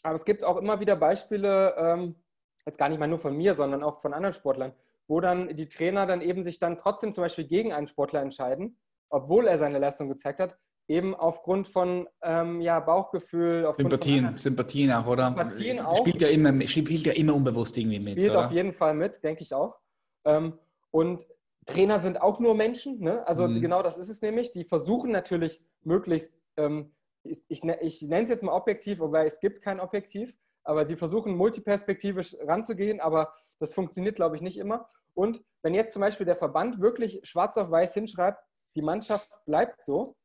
S2: aber es gibt auch immer wieder Beispiele, ähm, jetzt gar nicht mal nur von mir, sondern auch von anderen Sportlern, wo dann die Trainer dann eben sich dann trotzdem zum Beispiel gegen einen Sportler entscheiden, obwohl er seine Leistung gezeigt hat, eben aufgrund von ähm, ja, Bauchgefühl.
S1: Sympathien, Sympathien auch, oder? Sympathien auch. Spielt ja immer, spielt ja immer unbewusst irgendwie mit.
S2: Spielt oder? auf jeden Fall mit, denke ich auch. Ähm, und Trainer sind auch nur Menschen, ne? also mhm. genau das ist es nämlich. Die versuchen natürlich möglichst ähm, ich, ich, ne, ich nenne es jetzt mal objektiv, wobei es gibt kein Objektiv, aber sie versuchen multiperspektivisch ranzugehen, aber das funktioniert, glaube ich, nicht immer. Und wenn jetzt zum Beispiel der Verband wirklich schwarz auf weiß hinschreibt, die Mannschaft bleibt so,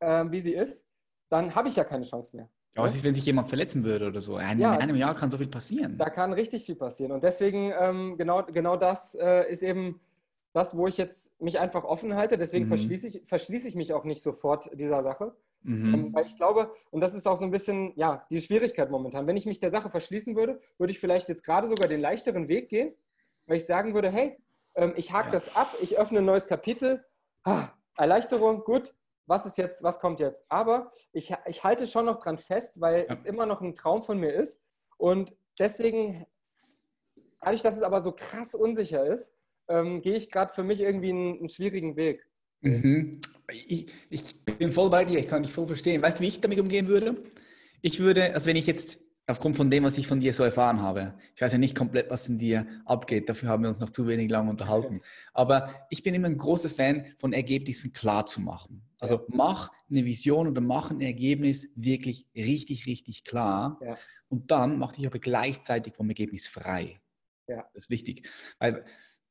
S2: äh, wie sie ist, dann habe ich ja keine Chance mehr.
S1: Ja, was ist, wenn sich jemand verletzen würde oder so? In ja, einem Jahr kann so viel passieren.
S2: Da kann richtig viel passieren. Und deswegen, ähm, genau, genau das äh, ist eben das, wo ich jetzt mich einfach offen halte. Deswegen mhm. verschließe, ich, verschließe ich mich auch nicht sofort dieser Sache. Mhm. Ähm, weil ich glaube, und das ist auch so ein bisschen, ja, die Schwierigkeit momentan. Wenn ich mich der Sache verschließen würde, würde ich vielleicht jetzt gerade sogar den leichteren Weg gehen, weil ich sagen würde, hey, ähm, ich hake ja. das ab, ich öffne ein neues Kapitel, ah, Erleichterung, gut, was ist jetzt, was kommt jetzt? Aber ich, ich halte schon noch dran fest, weil ja. es immer noch ein Traum von mir ist. Und deswegen, dadurch, dass es aber so krass unsicher ist, ähm, gehe ich gerade für mich irgendwie einen, einen schwierigen Weg.
S1: Mhm. Ich, ich, bin voll bei dir, ich kann dich voll verstehen. Weißt du, wie ich damit umgehen würde? Ich würde, also wenn ich jetzt aufgrund von dem, was ich von dir so erfahren habe, ich weiß ja nicht komplett, was in dir abgeht, dafür haben wir uns noch zu wenig lang unterhalten, [LAUGHS] aber ich bin immer ein großer Fan von Ergebnissen klar zu machen. Also ja. mach eine Vision oder mach ein Ergebnis wirklich richtig, richtig klar ja. und dann mach dich aber gleichzeitig vom Ergebnis frei. Ja. Das ist wichtig, weil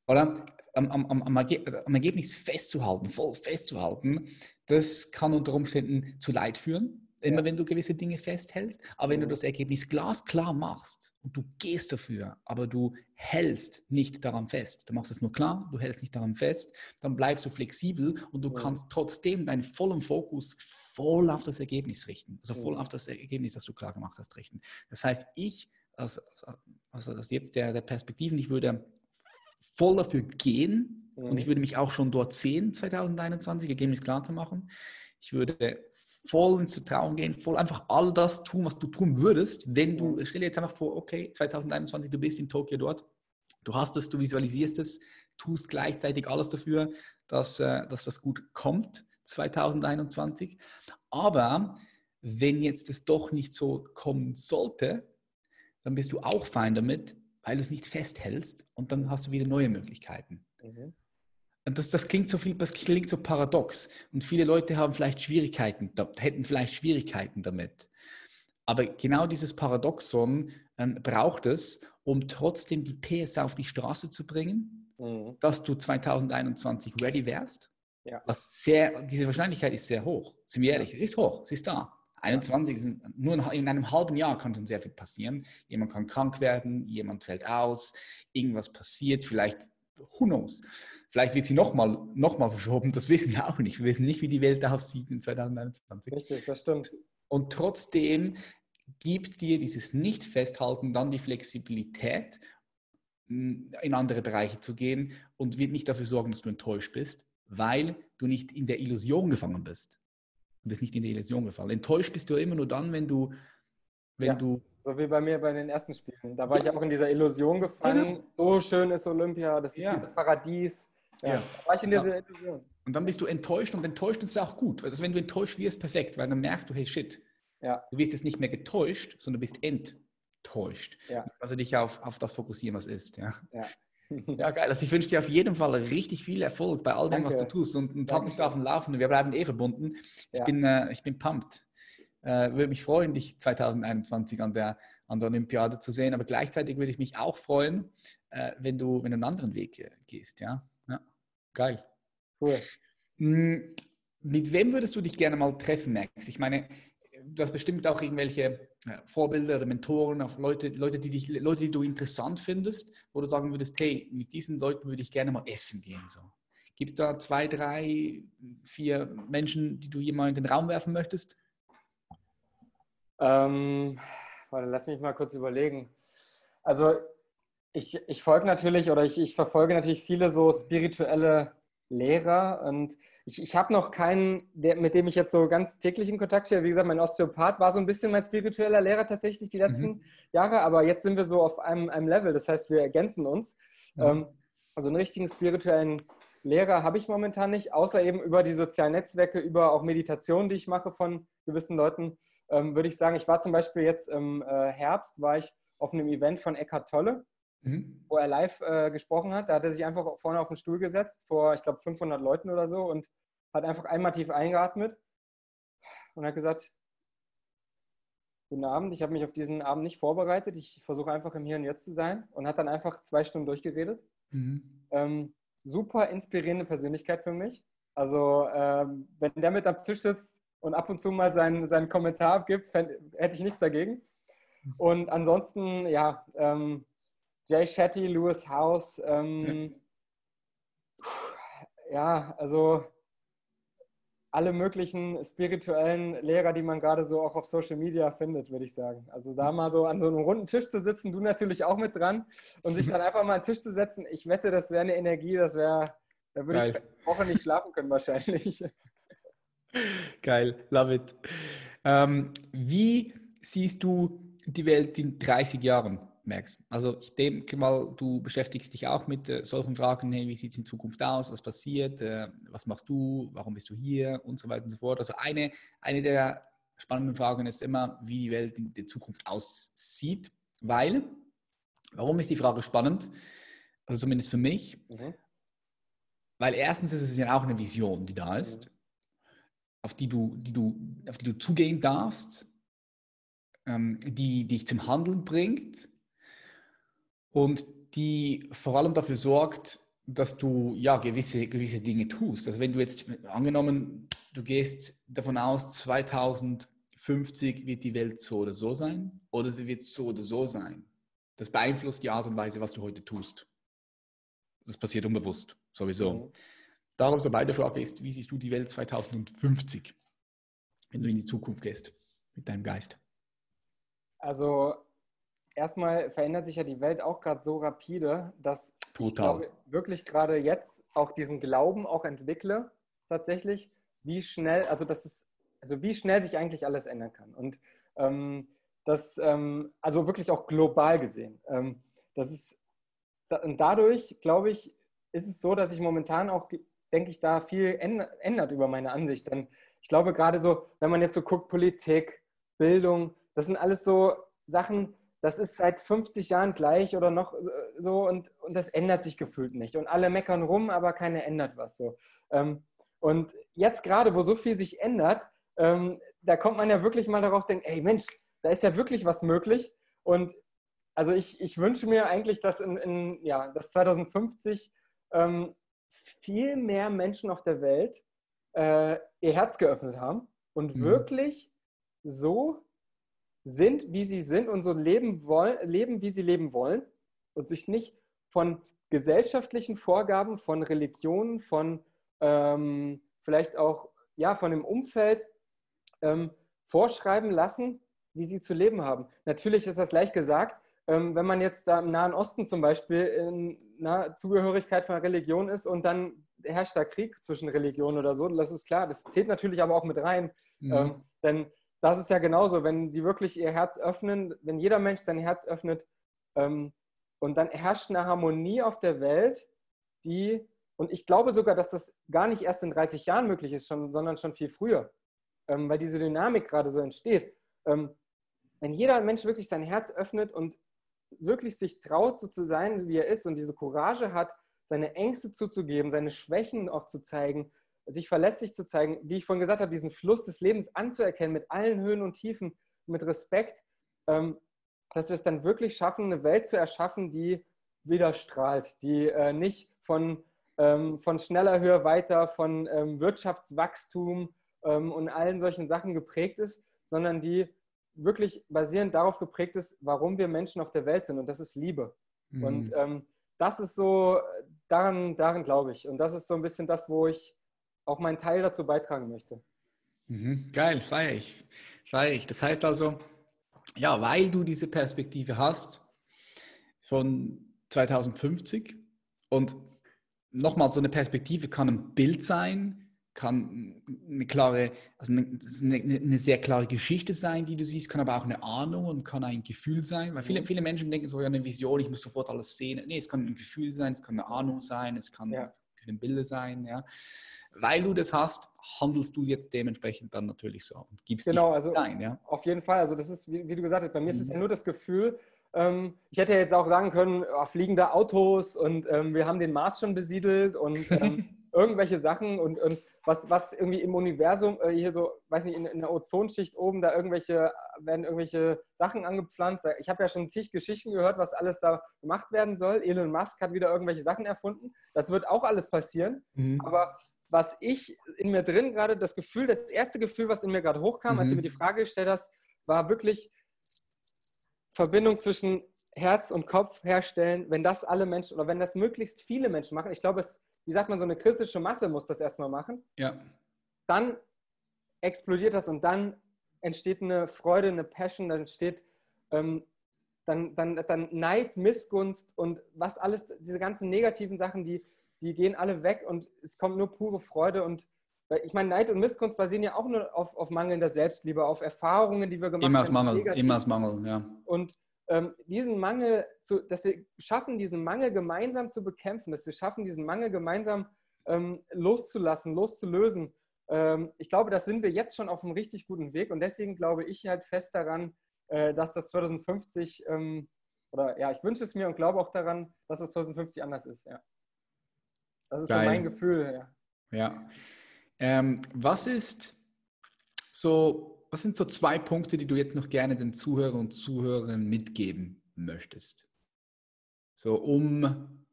S1: oder? Am, am, am, am, Ergebnis festzuhalten, voll festzuhalten, das kann unter Umständen zu Leid führen, immer ja. wenn du gewisse Dinge festhältst. Aber wenn du das Ergebnis glasklar machst und du gehst dafür, aber du hältst nicht daran fest, du machst es nur klar, du hältst nicht daran fest, dann bleibst du flexibel und du ja. kannst trotzdem deinen vollen Fokus voll auf das Ergebnis richten, also voll ja. auf das Ergebnis, das du klar gemacht hast, richten. Das heißt, ich, also, also das jetzt der, der Perspektiven, ich würde voll dafür gehen mhm. und ich würde mich auch schon dort sehen, 2021, Ergebnis klar zu machen. Ich würde voll ins Vertrauen gehen, voll einfach all das tun, was du tun würdest, wenn du, stell dir jetzt einfach vor, okay, 2021, du bist in Tokio dort, du hast es, du visualisierst es, tust gleichzeitig alles dafür, dass, äh, dass das gut kommt, 2021. Aber wenn jetzt es doch nicht so kommen sollte, dann bist du auch fein damit, weil du es nicht festhältst und dann hast du wieder neue Möglichkeiten. Mhm. Das, das, klingt so viel, das klingt so paradox. Und viele Leute haben vielleicht Schwierigkeiten, hätten vielleicht Schwierigkeiten damit. Aber genau dieses Paradoxon ähm, braucht es, um trotzdem die PS auf die Straße zu bringen, mhm. dass du 2021 ready wärst. Ja. Was sehr, diese Wahrscheinlichkeit ist sehr hoch. Sind wir ehrlich, ja. es ist hoch, sie ist da. 21 sind nur in einem halben Jahr kann schon sehr viel passieren. Jemand kann krank werden, jemand fällt aus, irgendwas passiert, vielleicht who knows. Vielleicht wird sie nochmal noch mal verschoben, das wissen wir auch nicht. Wir wissen nicht, wie die Welt aussieht in 2021.
S2: Richtig, das stimmt.
S1: Und trotzdem gibt dir dieses Nicht-Festhalten dann die Flexibilität, in andere Bereiche zu gehen und wird nicht dafür sorgen, dass du enttäuscht bist, weil du nicht in der Illusion gefangen bist. Du bist nicht in die Illusion gefallen. Enttäuscht bist du immer nur dann, wenn du, wenn ja, du.
S2: So wie bei mir bei den ersten Spielen. Da war ich auch in dieser Illusion gefangen. Genau. So schön ist Olympia, das ist ja. das Paradies. Ja, ja. Da war ich in dieser Illusion.
S1: Und dann bist du enttäuscht und enttäuscht ist auch gut. Also wenn du enttäuscht wirst, perfekt, weil dann merkst du, hey shit, ja. du wirst jetzt nicht mehr getäuscht, sondern du bist enttäuscht. Ja. Also dich auf, auf das fokussieren, was ist. Ja. ja. [LAUGHS] Ja, geil. Also ich wünsche dir auf jeden Fall richtig viel Erfolg bei all dem, Danke. was du tust. Und, und halt mich auf dem Laufen. Wir bleiben eh verbunden. Ich, ja. bin, äh, ich bin pumped. Äh, würde mich freuen, dich 2021 an der, an der Olympiade zu sehen. Aber gleichzeitig würde ich mich auch freuen, äh, wenn, du, wenn du einen anderen Weg äh, gehst. Ja? ja. Geil. Cool. Hm, mit wem würdest du dich gerne mal treffen, Max? Ich meine, du hast bestimmt auch irgendwelche Vorbilder oder Mentoren, auf Leute, Leute, die dich, Leute, die du interessant findest, wo du sagen würdest, hey, mit diesen Leuten würde ich gerne mal essen gehen. So. Gibt es da zwei, drei, vier Menschen, die du hier mal in den Raum werfen möchtest?
S2: Ähm, warte, lass mich mal kurz überlegen. Also ich, ich folge natürlich oder ich, ich verfolge natürlich viele so spirituelle Lehrer und ich, ich habe noch keinen, der, mit dem ich jetzt so ganz täglich in Kontakt stehe. Wie gesagt, mein Osteopath war so ein bisschen mein spiritueller Lehrer tatsächlich die letzten mhm. Jahre, aber jetzt sind wir so auf einem, einem Level. Das heißt, wir ergänzen uns. Mhm. Ähm, also einen richtigen spirituellen Lehrer habe ich momentan nicht, außer eben über die sozialen Netzwerke, über auch Meditationen, die ich mache von gewissen Leuten, ähm, würde ich sagen, ich war zum Beispiel jetzt im äh, Herbst, war ich auf einem Event von Eckhart Tolle, mhm. wo er live äh, gesprochen hat. Da hat er sich einfach vorne auf den Stuhl gesetzt, vor, ich glaube, 500 Leuten oder so und hat einfach einmal tief eingeatmet und hat gesagt, guten Abend, ich habe mich auf diesen Abend nicht vorbereitet, ich versuche einfach im Hier und Jetzt zu sein und hat dann einfach zwei Stunden durchgeredet. Mhm. Ähm, super inspirierende Persönlichkeit für mich. Also ähm, wenn der mit am Tisch sitzt und ab und zu mal seinen, seinen Kommentar abgibt, fänd, hätte ich nichts dagegen. Und ansonsten, ja, ähm, Jay Shetty, Lewis House, ähm, ja, also alle möglichen spirituellen Lehrer, die man gerade so auch auf Social Media findet, würde ich sagen. Also da mal so an so einem runden Tisch zu sitzen, du natürlich auch mit dran und sich dann [LAUGHS] einfach mal an den Tisch zu setzen, ich wette, das wäre eine Energie, das wäre, da würde Geil. ich eine Woche nicht schlafen können wahrscheinlich. [LAUGHS]
S1: Geil, love it. Ähm, wie siehst du die Welt in 30 Jahren? Merkst. Also ich denke mal, du beschäftigst dich auch mit äh, solchen Fragen, hey, wie sieht es in Zukunft aus, was passiert, äh, was machst du, warum bist du hier und so weiter und so fort. Also eine, eine der spannenden Fragen ist immer, wie die Welt in der Zukunft aussieht, weil, warum ist die Frage spannend? Also zumindest für mich, mhm. weil erstens ist es ja auch eine Vision, die da ist, mhm. auf, die du, die du, auf die du zugehen darfst, ähm, die dich zum Handeln bringt und die vor allem dafür sorgt, dass du ja gewisse, gewisse Dinge tust. Also wenn du jetzt angenommen, du gehst davon aus, 2050 wird die Welt so oder so sein oder sie wird so oder so sein. Das beeinflusst die Art und Weise, was du heute tust. Das passiert unbewusst, sowieso. Mhm. Darum so meine Frage ist, wie siehst du die Welt 2050, wenn du in die Zukunft gehst mit deinem Geist?
S2: Also erstmal verändert sich ja die Welt auch gerade so rapide, dass Total. ich glaube, wirklich gerade jetzt auch diesen Glauben auch entwickle, tatsächlich, wie schnell, also das ist, also wie schnell sich eigentlich alles ändern kann. Und ähm, das, ähm, also wirklich auch global gesehen. Ähm, das ist, und dadurch, glaube ich, ist es so, dass ich momentan auch, denke ich, da viel ändert über meine Ansicht. Denn ich glaube gerade so, wenn man jetzt so guckt, Politik, Bildung, das sind alles so Sachen, das ist seit 50 Jahren gleich oder noch äh, so und, und das ändert sich gefühlt nicht. Und alle meckern rum, aber keiner ändert was so. Ähm, und jetzt gerade, wo so viel sich ändert, ähm, da kommt man ja wirklich mal darauf zu denken, ey Mensch, da ist ja wirklich was möglich. Und also ich, ich wünsche mir eigentlich, dass in, in ja, dass 2050 ähm, viel mehr Menschen auf der Welt äh, ihr Herz geöffnet haben und mhm. wirklich so sind, wie sie sind und so leben, wollen, leben, wie sie leben wollen und sich nicht von gesellschaftlichen Vorgaben, von Religionen, von ähm, vielleicht auch ja, von dem Umfeld ähm, vorschreiben lassen, wie sie zu leben haben. Natürlich ist das leicht gesagt, ähm, wenn man jetzt da im Nahen Osten zum Beispiel in na, Zugehörigkeit von Religion ist und dann herrscht da Krieg zwischen Religionen oder so, das ist klar, das zählt natürlich aber auch mit rein. Mhm. Ähm, denn das ist ja genauso, wenn sie wirklich ihr Herz öffnen, wenn jeder Mensch sein Herz öffnet ähm, und dann herrscht eine Harmonie auf der Welt, die, und ich glaube sogar, dass das gar nicht erst in 30 Jahren möglich ist, schon, sondern schon viel früher, ähm, weil diese Dynamik gerade so entsteht. Ähm, wenn jeder Mensch wirklich sein Herz öffnet und wirklich sich traut, so zu sein, wie er ist und diese Courage hat, seine Ängste zuzugeben, seine Schwächen auch zu zeigen sich verletzlich zu zeigen, wie ich vorhin gesagt habe, diesen Fluss des Lebens anzuerkennen mit allen Höhen und Tiefen, mit Respekt, ähm, dass wir es dann wirklich schaffen, eine Welt zu erschaffen, die wieder strahlt, die äh, nicht von ähm, von schneller, höher, weiter, von ähm, Wirtschaftswachstum und allen solchen Sachen geprägt ist, sondern die wirklich basierend darauf geprägt ist, warum wir Menschen auf der Welt sind. Und das ist Liebe. Mhm. Und das ist so, daran, daran glaube ich. Und das ist so ein bisschen das, wo ich auch meinen Teil dazu beitragen möchte.
S1: Mhm. Geil, feiere ich. Feier ich. Das heißt also, ja, weil du diese Perspektive hast von 2050 und nochmal so eine Perspektive kann ein Bild sein, kann eine klare, also eine, eine, sehr klare Geschichte sein, die du siehst, kann aber auch eine Ahnung und kann ein Gefühl sein, weil viele, mhm. viele Menschen denken so, ja, eine Vision, ich muss sofort alles sehen. Nee, es kann ein Gefühl sein, es kann eine Ahnung sein, es kann, ja. Können Bilder sein, ja. Weil du das hast, handelst du jetzt dementsprechend dann natürlich so und gibst
S2: genau, dich also ein, ja. Auf jeden Fall, also das ist, wie, wie du gesagt hast, bei mir mhm. ist es mhm. ja nur das Gefühl, ähm, ich hätte jetzt auch sagen können, oh, fliegende Autos und ähm, wir haben den Mars schon besiedelt und ähm, [LAUGHS] irgendwelche Sachen und, und was, was irgendwie im Universum äh, hier so, weiß nicht, in, in, der Ozonschicht oben da irgendwelche, werden irgendwelche Sachen angepflanzt. Ich habe ja schon zig Geschichten gehört, was alles da gemacht werden soll. Elon Musk hat wieder irgendwelche Sachen erfunden. Das wird auch alles passieren. Mhm. Aber was ich in mir drin gerade, das Gefühl, das erste Gefühl, was in mir gerade hochkam, mhm. als du mhm. mir die Frage gestellt hast, war wirklich Verbindung zwischen Herz und Kopf herstellen, wenn das alle Menschen oder wenn das möglichst viele Menschen machen. Ich glaube, es wie sagt man, so eine kritische Masse muss das erstmal machen.
S1: Ja.
S2: Dann explodiert das und dann entsteht eine Freude, eine Passion, dann entsteht ähm, dann, dann, dann Neid, Missgunst und was alles, diese ganzen negativen Sachen, die, die gehen alle weg und es kommt nur pure Freude und ich meine, Neid und Missgunst basieren ja auch nur auf, auf mangelnder Selbstliebe, auf Erfahrungen, die wir gemacht
S1: immer haben. Mangel, immer als Mangel, ja.
S2: Und diesen Mangel, zu, dass wir schaffen, diesen Mangel gemeinsam zu bekämpfen, dass wir schaffen, diesen Mangel gemeinsam ähm, loszulassen, loszulösen. Ähm, ich glaube, das sind wir jetzt schon auf einem richtig guten Weg und deswegen glaube ich halt fest daran, äh, dass das 2050 ähm, oder ja, ich wünsche es mir und glaube auch daran, dass es 2050 anders ist. Ja. Das ist so mein Gefühl.
S1: Ja. ja. Ähm, was ist so was sind so zwei Punkte, die du jetzt noch gerne den Zuhörern und Zuhörern mitgeben möchtest? So um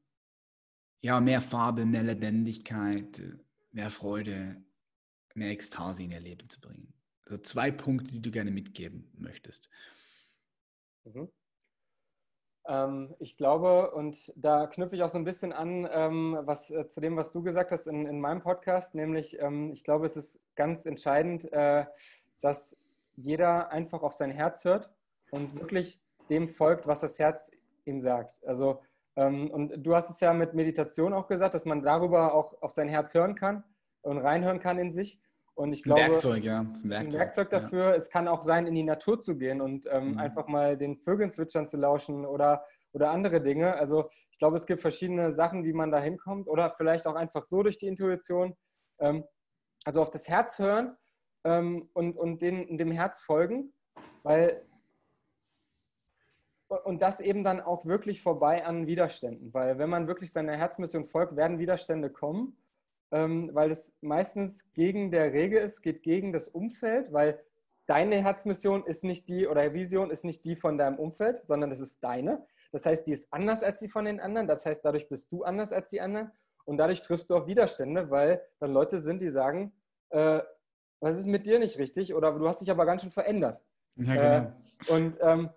S1: ja, mehr Farbe, mehr Lebendigkeit, mehr Freude, mehr Ekstase in ihr Leben zu bringen. Also zwei Punkte, die du gerne mitgeben möchtest.
S2: Mhm. Ähm, ich glaube, und da knüpfe ich auch so ein bisschen an ähm, was, äh, zu dem, was du gesagt hast in, in meinem Podcast, nämlich ähm, ich glaube, es ist ganz entscheidend, äh, dass jeder einfach auf sein Herz hört und wirklich dem folgt, was das Herz ihm sagt. Also, ähm, und du hast es ja mit Meditation auch gesagt, dass man darüber auch auf sein Herz hören kann und reinhören kann in sich. Und ich glaube,
S1: Werkzeug, ja.
S2: Ein Werkzeug, ein Werkzeug dafür. Ja. Es kann auch sein, in die Natur zu gehen und ähm, mhm. einfach mal den Vögeln zwitschern zu lauschen oder, oder andere Dinge. Also ich glaube, es gibt verschiedene Sachen, wie man da hinkommt oder vielleicht auch einfach so durch die Intuition. Ähm, also auf das Herz hören ähm, und, und den, dem Herz folgen, weil und das eben dann auch wirklich vorbei an Widerständen, weil wenn man wirklich seiner Herzmission folgt, werden Widerstände kommen, ähm, weil es meistens gegen der Regel ist, geht gegen das Umfeld, weil deine Herzmission ist nicht die oder Vision ist nicht die von deinem Umfeld, sondern das ist deine. Das heißt, die ist anders als die von den anderen. Das heißt, dadurch bist du anders als die anderen und dadurch triffst du auf Widerstände, weil dann Leute sind, die sagen, äh, was ist mit dir nicht richtig? Oder du hast dich aber ganz schön verändert. Ja, genau. Äh, und ähm,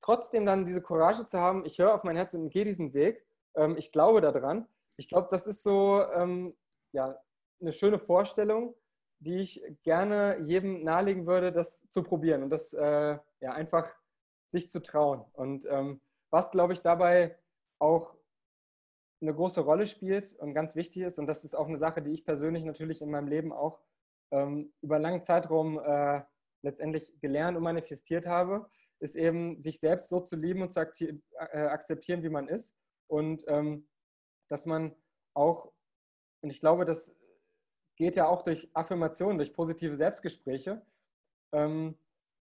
S2: trotzdem dann diese Courage zu haben, ich höre auf mein Herz und gehe diesen Weg. Ähm, ich glaube daran. Ich glaube, das ist so ähm, ja, eine schöne Vorstellung, die ich gerne jedem nahelegen würde, das zu probieren und das äh, ja, einfach sich zu trauen. Und ähm, was, glaube ich, dabei auch eine große Rolle spielt und ganz wichtig ist, und das ist auch eine Sache, die ich persönlich natürlich in meinem Leben auch ähm, über einen langen Zeitraum äh, letztendlich gelernt und manifestiert habe, ist eben, sich selbst so zu lieben und zu äh, akzeptieren, wie man ist. Und ähm, dass man auch, und ich glaube, das geht ja auch durch Affirmationen, durch positive Selbstgespräche, ähm,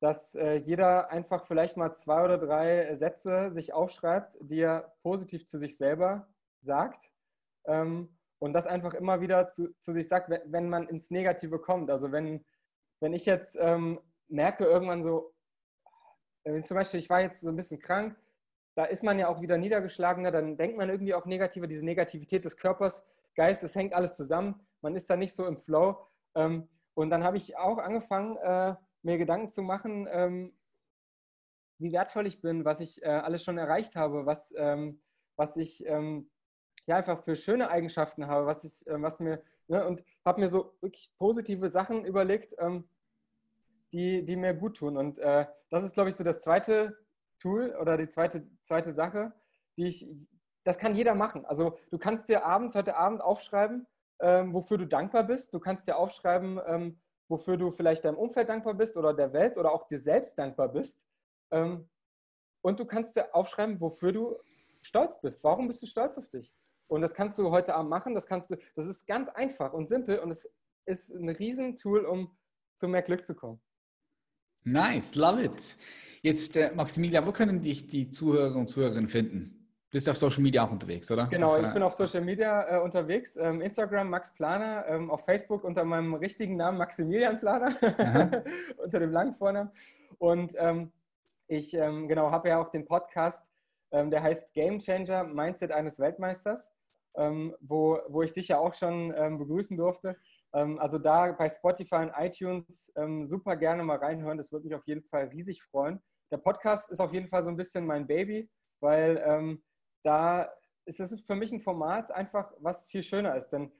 S2: dass äh, jeder einfach vielleicht mal zwei oder drei Sätze sich aufschreibt, die er positiv zu sich selber sagt. Ähm, und das einfach immer wieder zu, zu, sich sagt, wenn man ins Negative kommt. Also wenn, wenn ich jetzt ähm, merke irgendwann so, äh, zum Beispiel, ich war jetzt so ein bisschen krank, da ist man ja auch wieder niedergeschlagener, dann denkt man irgendwie auch negativer, diese Negativität des Körpers, Geistes, hängt alles zusammen. Man ist da nicht so im Flow. Ähm, und dann habe ich auch angefangen, äh, mir Gedanken zu machen, ähm, wie wertvoll ich bin, was ich äh, alles schon erreicht habe, was, ähm, was ich ähm, ja einfach für schöne Eigenschaften habe, was ich, äh, was mir, ne, und habe mir so wirklich positive Sachen überlegt, ähm, die, die mir gut tun. Und äh, das ist, glaube ich, so das zweite Tool oder die zweite, zweite Sache, die ich, das kann jeder machen. Also du kannst dir abends, heute Abend aufschreiben, ähm, wofür du dankbar bist. Du kannst dir aufschreiben, ähm, wofür du vielleicht deinem Umfeld dankbar bist oder der Welt oder auch dir selbst dankbar bist. Ähm, und du kannst dir aufschreiben, wofür du stolz bist. Warum bist du stolz auf dich? Und das kannst du heute Abend machen. Das, kannst du, das ist ganz einfach und simpel und es ist ein Riesentool, um zu mehr Glück zu kommen.
S1: Nice, love it. Jetzt, äh, Maximilian, wo können dich die Zuhörer und Zuhörerinnen finden? Du bist auf Social Media auch unterwegs, oder?
S2: Genau,
S1: auf,
S2: ich bin auf Social Media äh, unterwegs. Ähm, Instagram Max Planer, ähm, auf Facebook unter meinem richtigen Namen Maximilian Planer, [LAUGHS] unter dem langen Vornamen. Und ähm, ich ähm, genau habe ja auch den Podcast, ähm, der heißt Game Changer Mindset eines Weltmeisters, ähm, wo, wo ich dich ja auch schon begrüßen durfte. also da bei Spotify und iTunes super gerne mal reinhören. Das würde mich auf jeden Fall riesig freuen. Der Podcast ist auf jeden Fall so ein bisschen mein Baby, weil da ist es für mich ein Format einfach, was viel schöner ist. Denn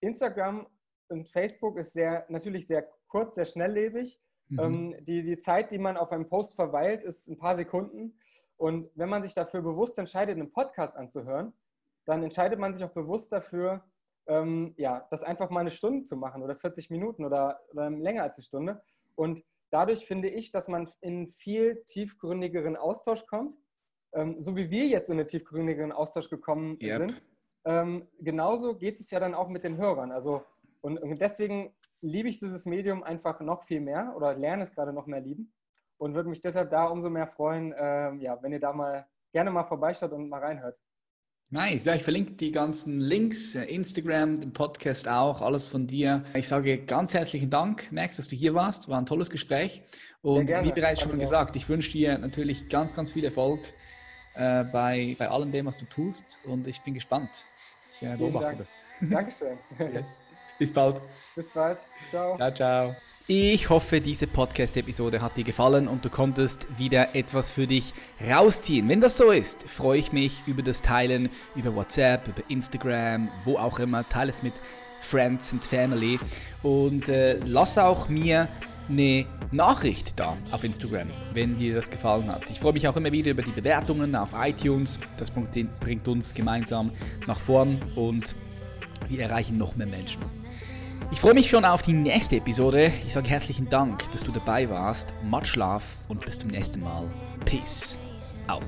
S2: Instagram und Facebook ist sehr, natürlich sehr kurz, sehr schnelllebig. Mhm. Ähm, die, die Zeit, die man auf einem Post verweilt, ist ein paar Sekunden. Und wenn man sich dafür bewusst entscheidet, einen Podcast anzuhören, dann entscheidet man sich auch bewusst dafür, ähm, ja, das einfach mal eine Stunde zu machen oder 40 Minuten oder, oder länger als eine Stunde. Und dadurch finde ich, dass man in viel tiefgründigeren Austausch kommt ähm, so wie wir jetzt in einen tiefgründigeren Austausch gekommen yep. sind, ähm, genauso geht es ja dann auch mit den Hörern. Also, und, und deswegen liebe ich dieses Medium einfach noch viel mehr oder lerne es gerade noch mehr lieben und würde mich deshalb da umso mehr freuen, ähm, ja, wenn ihr da mal gerne mal vorbeischaut und mal reinhört.
S1: Nice. Ja, ich verlinke die ganzen Links, äh, Instagram, den Podcast auch, alles von dir. Ich sage ganz herzlichen Dank, Max, dass du hier warst. War ein tolles Gespräch. Und wie bereits schon gesagt, ich wünsche dir natürlich ganz, ganz viel Erfolg äh, bei, bei allem dem, was du tust. Und ich bin gespannt. Ich äh, beobachte das.
S2: Dankeschön. [LAUGHS]
S1: Jetzt. Bis bald.
S2: Bis bald. Ciao.
S1: Ciao, ciao. Ich hoffe, diese Podcast-Episode hat dir gefallen und du konntest wieder etwas für dich rausziehen. Wenn das so ist, freue ich mich über das Teilen über WhatsApp, über Instagram, wo auch immer. Teile es mit Friends and Family und äh, lass auch mir eine Nachricht da auf Instagram, wenn dir das gefallen hat. Ich freue mich auch immer wieder über die Bewertungen auf iTunes. Das bringt uns gemeinsam nach vorn und wir erreichen noch mehr Menschen. Ich freue mich schon auf die nächste Episode. Ich sage herzlichen Dank, dass du dabei warst. Much love und bis zum nächsten Mal. Peace out.